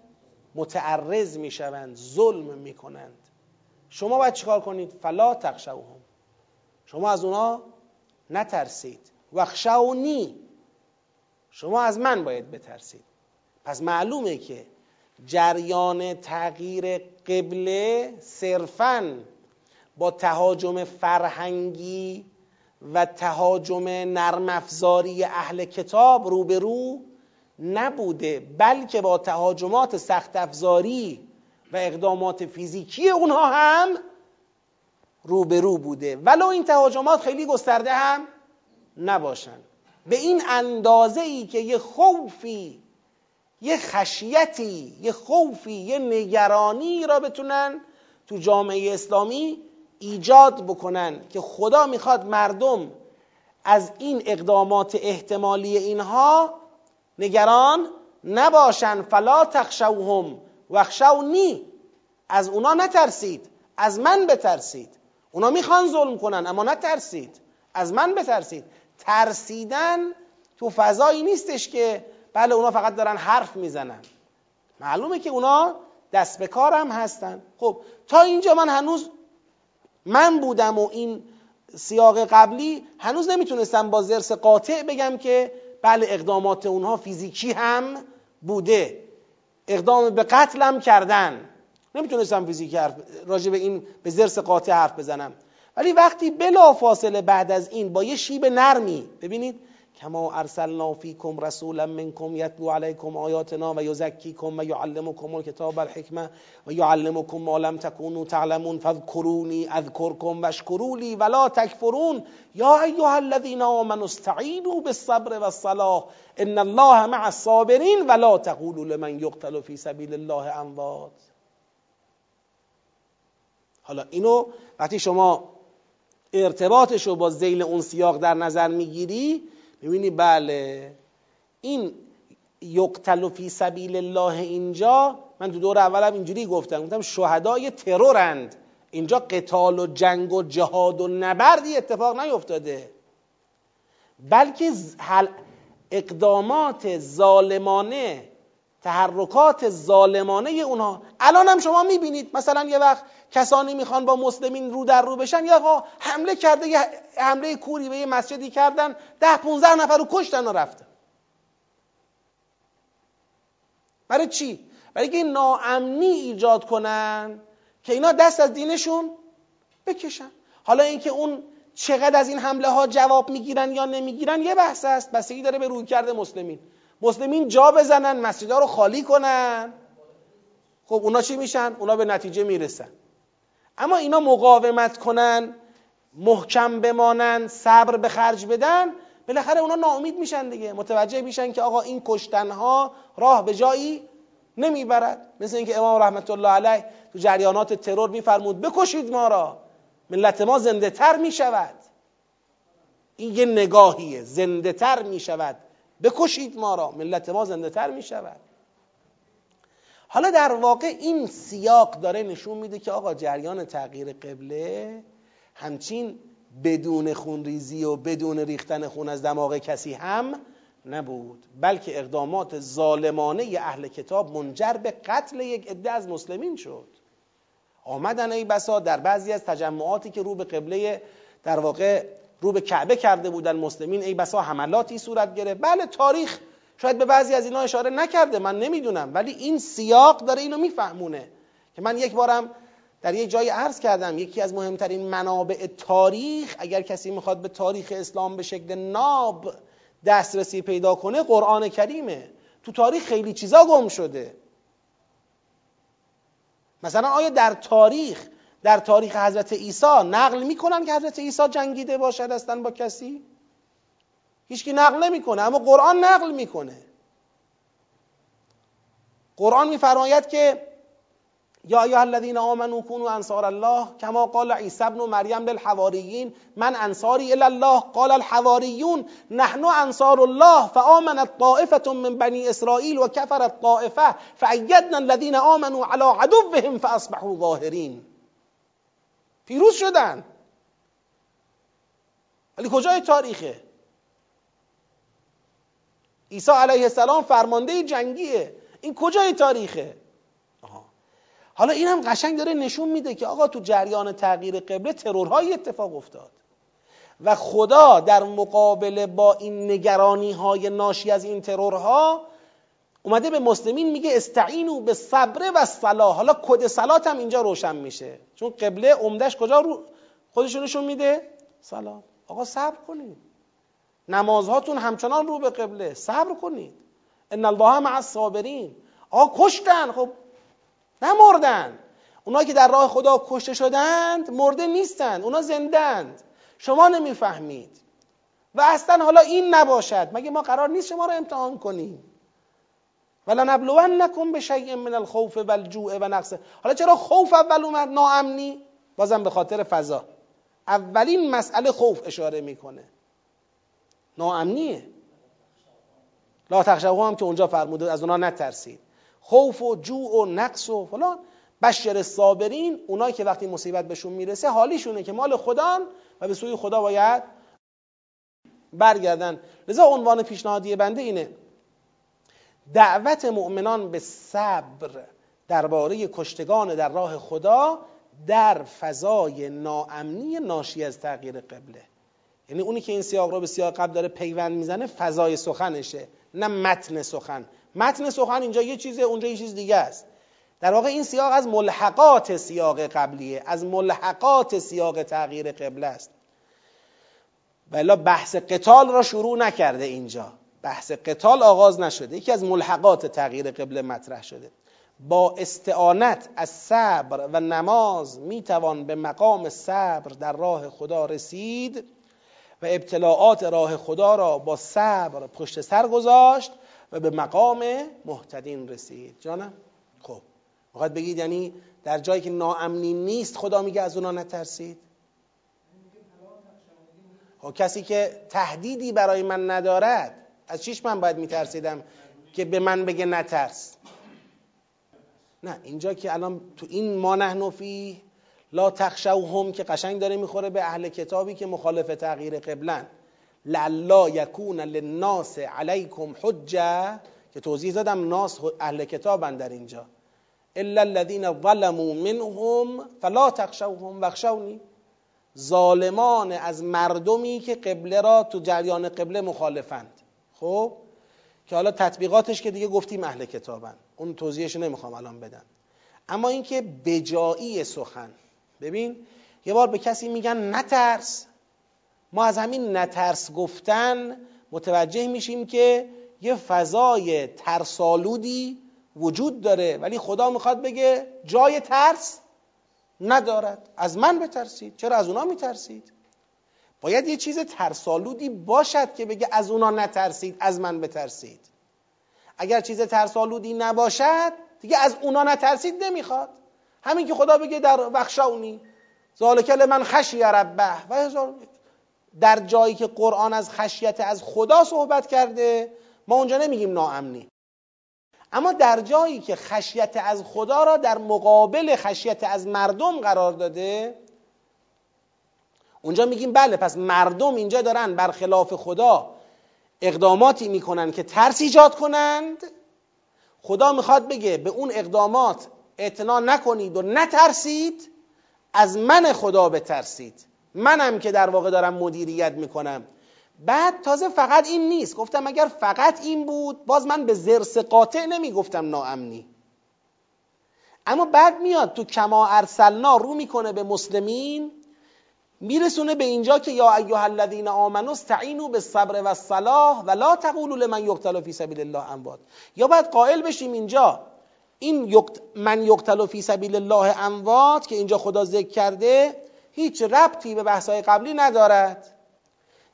A: متعرض می‌شوند ظلم می‌کنند. شما باید چیکار کنید؟ فلا تخشوهم. شما از اونا نترسید. وخشونی. شما از من باید بترسید. پس معلومه که جریان تغییر قبله صرفا با تهاجم فرهنگی و تهاجم نرم افزاری اهل کتاب روبرو نبوده بلکه با تهاجمات سخت افزاری و اقدامات فیزیکی اونها هم روبرو بوده. ولو این تهاجمات خیلی گسترده هم نباشن. به این اندازه ای که یه خوفی یه خشیتی یه خوفی یه نگرانی را بتونن تو جامعه اسلامی ایجاد بکنن که خدا می‌خواد مردم از این اقدامات احتمالی اینها نگران نباشن. فلا تخشوهم وخشونی از اونا نترسید از من بترسید. اونا می‌خوان ظلم کنن اما نترسید. از من بترسید. ترسیدن تو فضایی نیستش که بله اونا فقط دارن حرف می‌زنن. معلومه که اونا دست به کارم هستن. خب تا اینجا من هنوز من بودم و این سیاق قبلی هنوز نمی‌تونستم با زرس قاطع بگم که بله اقدامات اونها فیزیکی هم بوده. اقدام به قتلم کردن. نمی‌تونستم فیزیکی حرف راجع به این به زرس قاطع حرف بزنم. ولی وقتی بلا فاصله بعد از این با یه شیب نرمی ببینید کما ارسلنا فیکم رسولا منکم یتلو علیکم آیاتنا و یزکیکم و یعلمکم الکتاب الحکمه و یعلمکم ما لم تکونوا تعلمون فاذکرونی اذکرکم واشکروا لی ولا تکفرون یا ایها الذین آمنوا استعینوا بالصبر والصلاح ان الله مع الصابرین ولا تقولوا لمن یقتل فی سبیل الله اموات. حالا اینو وقتی شما ارتباطش رو با زیل اون سیاق در نظر می‌گیری می‌بینی؟ بله. این یقتل فی سبیل الله اینجا من تو دور اولم اینجوری گفتم. گفتم شهدای ترورند. اینجا قتال و جنگ و جهاد و نبردی اتفاق نیفتاده. بلکه اقدامات ظالمانه تحرکات ظالمانه اونها. الان هم شما می‌بینید مثلا یه وقت کسانی می‌خوان با مسلمین رو در رو بشن یا آقا حمله کرده یه حمله کوری به یه مسجدی کردن ده 15 نفر رو کشتن و رفتن. برای چی؟ برای اینکه ناامنی ایجاد کنن که اینا دست از دینشون بکشن. حالا اینکه اون چقدر از این حمله ها جواب می‌گیرن یا نمی‌گیرن یه بحث است. بستگی داره به روی کرده مسلمین. مسلمین جا بزنن مسجدها رو خالی کنن. خب اونا چی میشن؟ اونا به نتیجه می‌رسن. اما اینا مقاومت کنن محکم بمانن صبر به خرج بدن بالاخره اونا ناامید میشن دیگه. متوجه میشن که آقا این کشتنها راه به جایی نمی‌برد. مثل اینکه امام رحمت الله علیه تو جریانات ترور میفرمود بکشید ما را ملت ما زنده تر می‌شود. این یه نگاهیه زنده تر می‌شود. بکشید ما را. ملت ما زنده تر می‌شود. حالا در واقع این سیاق داره نشون میده که آقا جریان تغییر قبله همچین بدون خونریزی و بدون ریختن خون از دماغ کسی هم نبود. بلکه اقدامات ظالمانه اهل کتاب منجر به قتل یک عده از مسلمین شد. آمدن ای بسا در بعضی از تجمعاتی که رو به قبله در واقع رو به کعبه کرده بودن مسلمین ای بسا حملاتی صورت گرفت. بله تاریخ. شاید به بعضی از اینا اشاره نکرده من نمی‌دونم. ولی این سیاق داره اینو میفهمونه که من یک بارم در یک جای عرض کردم یکی از مهمترین منابع تاریخ اگر کسی می‌خواد به تاریخ اسلام به شکل ناب دسترسی پیدا کنه قرآن کریمه. تو تاریخ خیلی چیزا گم شده. مثلا آیا در تاریخ در تاریخ حضرت عیسی نقل می‌کنن که حضرت عیسی جنگیده باشد هستن با کسی؟ هیچکی نقل نمی‌کنه اما قرآن نقل می‌کنه. قرآن میفرماید که یا ایها الذین آمنوا كونوا انصار الله كما قال عیسی ابن مریم للحواریین من انصاری الی الله قال الحواریون نحن انصار الله فآمنت طائفه من بنی اسرائیل و کفرت طائفه فأیدنا الذین آمنوا على عدوهم فاصبحوا ظاهرین. پیروز شدن. ولی کجای تاریخه؟ عیسی علیه السلام فرمانده جنگیه. این کجای تاریخه؟ حالا این هم قشنگ داره نشون میده که آقا تو جریان تغییر قبله ترورهای اتفاق افتاد. و خدا در مقابله با این نگرانی های ناشی از این ترورها اومده به مسلمین میگه استعینو به صبر و صلاح حالا کد صلات هم اینجا روشن میشه. چون قبله عمدش کجا رو خودشونشون نشون میده؟ صلاح آقا صبر کنید. نمازهاتون همچنان رو به قبله. صبر کنید. ان الله مع الصابرین. آقا کشتن. خب نمردن. اونا که در راه خدا کشته شدند مرده نیستند اونا زندند شما نمی‌فهمید. و اصلا حالا این نباشد. مگه ما قرار نیست شما رو امتحان کنیم؟ نکن به شیء من الخوف والجوع و نقص حالا چرا خوف اول اومد؟ ناامنی. بازم به خاطر فضا. اولین مسئله خوف اشاره می‌کنه. ناامنیه. لا تخشوا هم که اونجا فرموده از اونا نترسید. خوف و جوع و نقص و فلان. بشر صابرین اونایی که وقتی مصیبت بهشون می‌رسه حالیشونه که مال خدان و به سوی خدا باید برگردن. لذا عنوان پیشنهادی بنده اینه. دعوت مؤمنان به صبر درباره کشتگان در راه خدا در فضای ناامنی ناشی از تغییر قبله. یعنی اونی که این سیاق رو به سیاق قبل داره پیوند می‌زنه فضای سخنشه نه متن سخن. متن سخن اینجا یه چیزه اونجا یه چیز دیگه است. در واقع این سیاق از ملحقات سیاق قبلیه از ملحقات سیاق تغییر قبله است. ولی بحث قتال را شروع نکرده اینجا. بحث قتال آغاز نشده. یکی از ملحقات تغییر قبله مطرح شده. با استعانت از صبر و نماز می‌توان به مقام صبر در راه خدا رسید و ابتلاعات راه خدا را با صبر پشت سر گذاشت و به مقام محتدین رسید. جانم؟ خب. می‌خواد بگید یعنی در جایی که ناامنی نیست خدا میگه از اونا نترسید؟ خب کسی که تهدیدی برای من ندارد از چیش من باید میترسیدم که به من بگه نترس؟ نه اینجا که الان تو این ما نحنفی لا تخشوهم که قشنگ داره می‌خوره به اهل کتابی که مخالف تغییر قبلن. لعلا یکون للناس علیکم حجه که توضیح دادم ناس اهل کتابن در اینجا. الا الذين ظلموا منهم فلا تخشوهم واخشوني ظالمان از مردمی که قبله را تو جریان قبله مخالفند. خب که حالا تطبیقاتش که دیگه گفتیم اهل کتابن. اون توضیحش نمی‌خوام الان بدم. اما اینکه بجایی سخن. ببین یه بار به کسی میگن نترس. ما از همین نترس گفتن متوجه میشیم که یه فضای ترسالودی وجود داره. ولی خدا می‌خواد بگه جای ترس ندارد. از من بترسید. چرا از اونا میترسید؟ باید یه چیز ترسالودی باشد که بگه از اونا نترسید از من بترسید. اگر چیز ترسالودی نباشد دیگه از اونا نترسید نمی‌خواد. همین که خدا بگه در بخشاونی ذالک من خشی ربه. و در جایی که قرآن از خشیت از خدا صحبت کرده ما اونجا نمیگیم ناامنی. اما در جایی که خشیت از خدا را در مقابل خشیت از مردم قرار داده اونجا میگیم بله پس مردم اینجا دارن برخلاف خدا اقداماتی می‌کنن که ترس ایجاد کنند. خدا می‌خواد بگه به اون اقدامات اعتنا نکنید و نترسید از من خدا بترسید. منم که در واقع دارم مدیریت می‌کنم. بعد تازه فقط این نیست. گفتم اگر فقط این بود باز من به زرس قاطع نمی‌گفتم ناامنی. اما بعد میاد تو کما ارسلنا رو می‌کنه به مسلمین. میرسونه به اینجا که یا ایها الذین آمنوا استعینوا بالصبر والصلاح و لا تقولوا لمن یقتل فی سبیل الله اموات. یا باید قائل بشیم اینجا. این من یقتل فی سبیل الله اموات که اینجا خدا ذکر کرده هیچ ربطی به بحثای قبلی ندارد.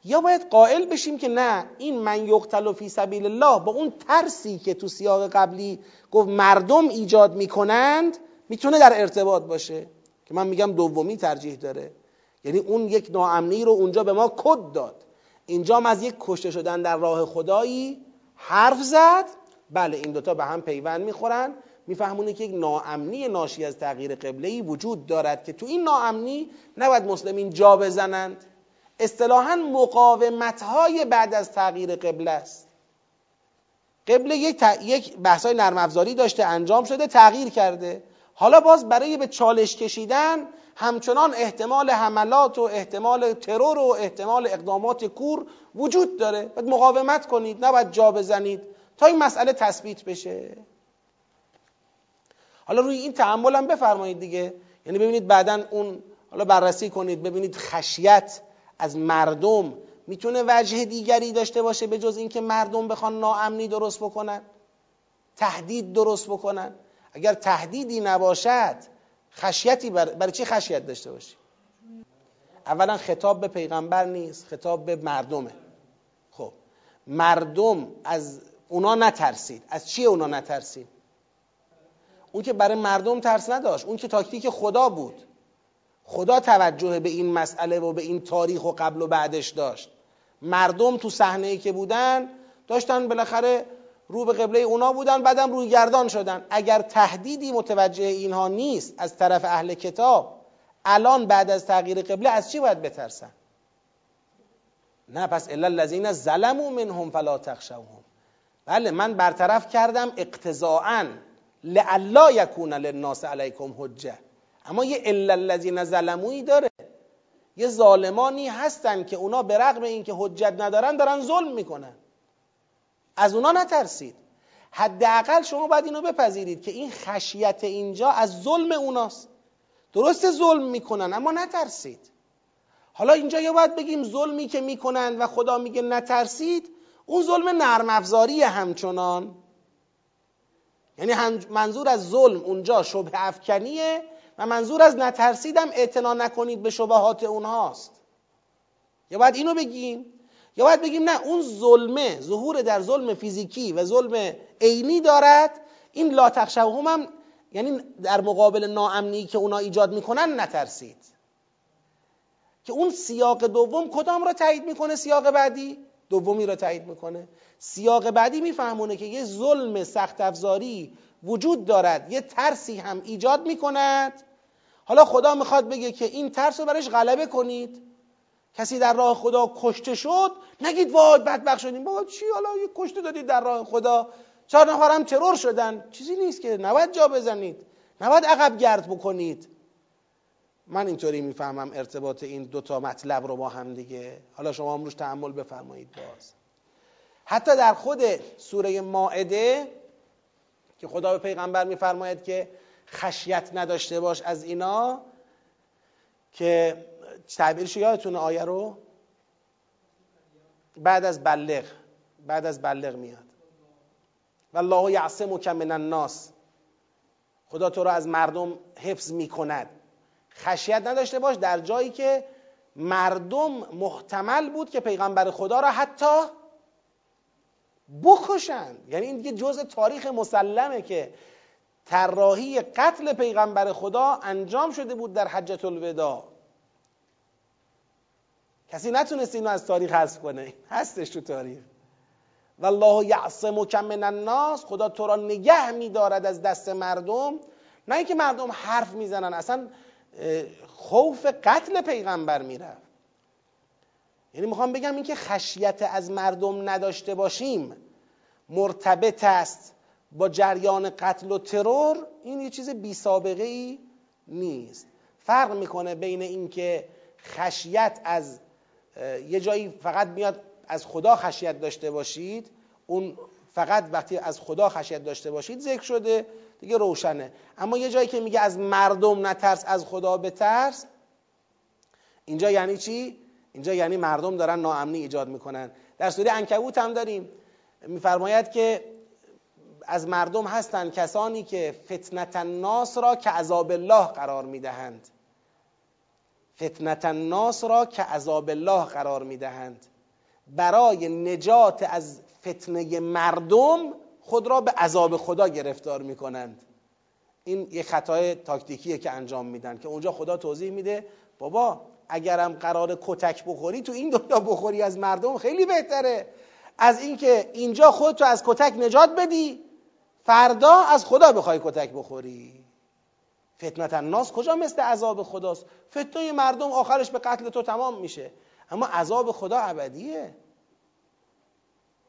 A: یا باید قائل بشیم که نه این من یقتل فی سبیل الله با اون ترسی که تو سیاق قبلی گفت مردم ایجاد می‌کنند می‌تونه در ارتباط باشه. که من میگم دومی ترجیح داره. یعنی اون یک ناامنی رو اونجا به ما کد داد. اینجا از یک کشته شدن در راه خدایی حرف زد. بله این دوتا به هم پیوند می‌خورن. میفهمونه که یک ناامنی ناشی از تغییر قبله وجود دارد که تو این ناامنی نباید مسلمین جا بزنند. اصطلاحا مقاومت های بعد از تغییر قبله است. قبله یک, ت... یک بحثای نرم افزاری داشته انجام شده تغییر کرده. حالا باز برای به چالش کشیدن همچنان احتمال حملات و احتمال ترور و احتمال اقدامات کور وجود داره. باید مقاومت کنید نباید جا بزنید تا این مسئله تثبیت بشه. حالا روی این تحمل هم بفرمایید دیگه. یعنی ببینید بعدا اون حالا بررسی کنید ببینید خشیت از مردم می‌تونه وجه دیگری داشته باشه به جز اینکه مردم بخوان ناامنی درست بکنن تهدید درست بکنن. اگر تهدیدی نباشد خشیتی بر... برای چی خشیت داشته باشی؟ اولا خطاب به پیغمبر نیست خطاب به مردمه. خب مردم از اونا نترسید. از چی اونا نترسید؟ اون که برای مردم ترس نداشت. اون که تاکتیک خدا بود. خدا توجه به این مسئله و به این تاریخ و قبل و بعدش داشت. مردم تو صحنه که بودن داشتن بالاخره رو به قبله اونا بودن بعدم روی گردان شدن. اگر تهدیدی متوجه اینها نیست از طرف اهل کتاب الان بعد از تغییر قبله از چی باید بترسن؟ نه پس الا الذین ظلموا منهم فلا تخشوهم. بله من برطرف کردم اقتضاعا لعلا یکون للناس علیکم حجه اما یه الا الذین ظلمویی داره. یه ظالمانی هستن که اونا به رغم اینکه حجت ندارن دارن ظلم می‌کنن. از اونا نترسید. حداقل شما باید اینو بپذیرید که این خشیت اینجا از ظلم اوناست. درست ظلم می‌کنن اما نترسید. حالا اینجا یا باید بگیم ظلمی که می‌کنن و خدا میگه نترسید اون ظلم نرم افزاری همچنان. یعنی منظور از ظلم اونجا شبه افکنیه و منظور از نترسیدم اعتنا نکنید به شبهات اونهاست. یا باید اینو بگیم؟ یا باید بگیم نه اون ظلمه ظهور در ظلم فیزیکی و ظلم عینی دارد. این لا تخشوهم هم یعنی در مقابل ناامنی که اونا ایجاد می‌کنن نترسید. که اون سیاق دوم کدام را تایید می‌کنه؟ سیاق بعدی؟ دومی را تایید می‌کنه. سیاق بعدی میفهمونه که یه ظلم سخت افزاری وجود دارد یه ترسی هم ایجاد می‌کند. حالا خدا می‌خواد بگه که این ترس رو برش غلبه کنید. کسی در راه خدا کشته شد نگید وای بدبخت شدیم. بابا چی حالا یه کشته دادید در راه خدا؟ چهار نفر هم ترور شدن. چیزی نیست که. نباید جا بزنید. نباید عقب گرد بکنید. من اینطوری می‌فهمم ارتباط این دوتا مطلب رو با هم دیگه. حالا شما هم روش تحمل بفرمایید باز. حتی در خود سوره ماعده که خدا به پیغمبر میفرماید که خشیت نداشته باش از اینا که تعبیرش یادتون آیه رو؟ بعد از بلغ بعد از بلغ میاد. والله یعصمک من الناس. خدا تو رو از مردم حفظ می‌کند. خشیت نداشته باش در جایی که مردم محتمل بود که پیغمبر خدا را حتی بکشند. یعنی این دیگه جزء تاریخ مسلمه که طراحی قتل پیغمبر خدا انجام شده بود در حجت الوداع. کسی نتونست اینو از تاریخ حذف کنه؟ هستش تو تاریخ. والله یعصمک من الناس خدا تو را نگه میدارد از دست مردم. نه اینکه مردم حرف می‌زنن اصلا خوف قتل پیغمبر می‌رفت. یعنی می‌خوام بگم اینکه خشیت از مردم نداشته باشیم مرتبط است با جریان قتل و ترور این یه چیز بی سابقه ای نیست. فرق می‌کنه بین اینکه خشیت از یه جایی فقط میاد از خدا خشیت داشته باشید اون فقط وقتی از خدا خشیت داشته باشید ذکر شده دیگه روشنه. اما یه جایی که میگه از مردم نترس از خدا بترس اینجا یعنی چی؟ اینجا یعنی مردم دارن ناامنی ایجاد می‌کنن. در سوره انکبوت هم داریم. میفرماید که از مردم هستند کسانی که فتنت الناس را که عذاب الله قرار می‌دهند. فتنت الناس را که عذاب الله قرار می‌دهند. برای نجات از فتنه مردم خود را به عذاب خدا گرفتار می‌کنند. این یه خطای تاکتیکیه که انجام میدن که اونجا خدا توضیح میده بابا اگرم قرار کتک بخوری تو این دنیا بخوری از مردم خیلی بهتره. از اینکه اینجا خودتو از کتک نجات بدی فردا از خدا بخوای کتک بخوری. فتنت الناس. کجا مثل عذاب خداست؟ فتنه مردم آخرش به قتل تو تمام میشه. اما عذاب خدا ابدیه.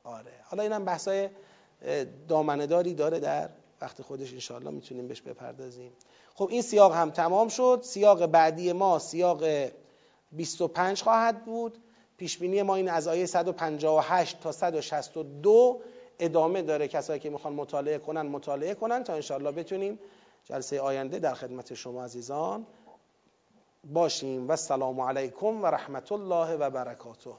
A: آره. حالا اینم بحثای دامنهداری داره در وقت خودش. انشاءالله می‌تونیم بهش بپردازیم. خب این سیاق هم تمام شد. سیاق بعدی ما سیاق 25 خواهد بود. پیشبینی ما این از آیه 158 تا 162 ادامه داره کسایی که می‌خوان مطالعه کنن مطالعه کنن تا انشاءالله بتونیم جلسه آینده در خدمت شما عزیزان باشیم. و السلام علیکم و رحمت الله و برکاته.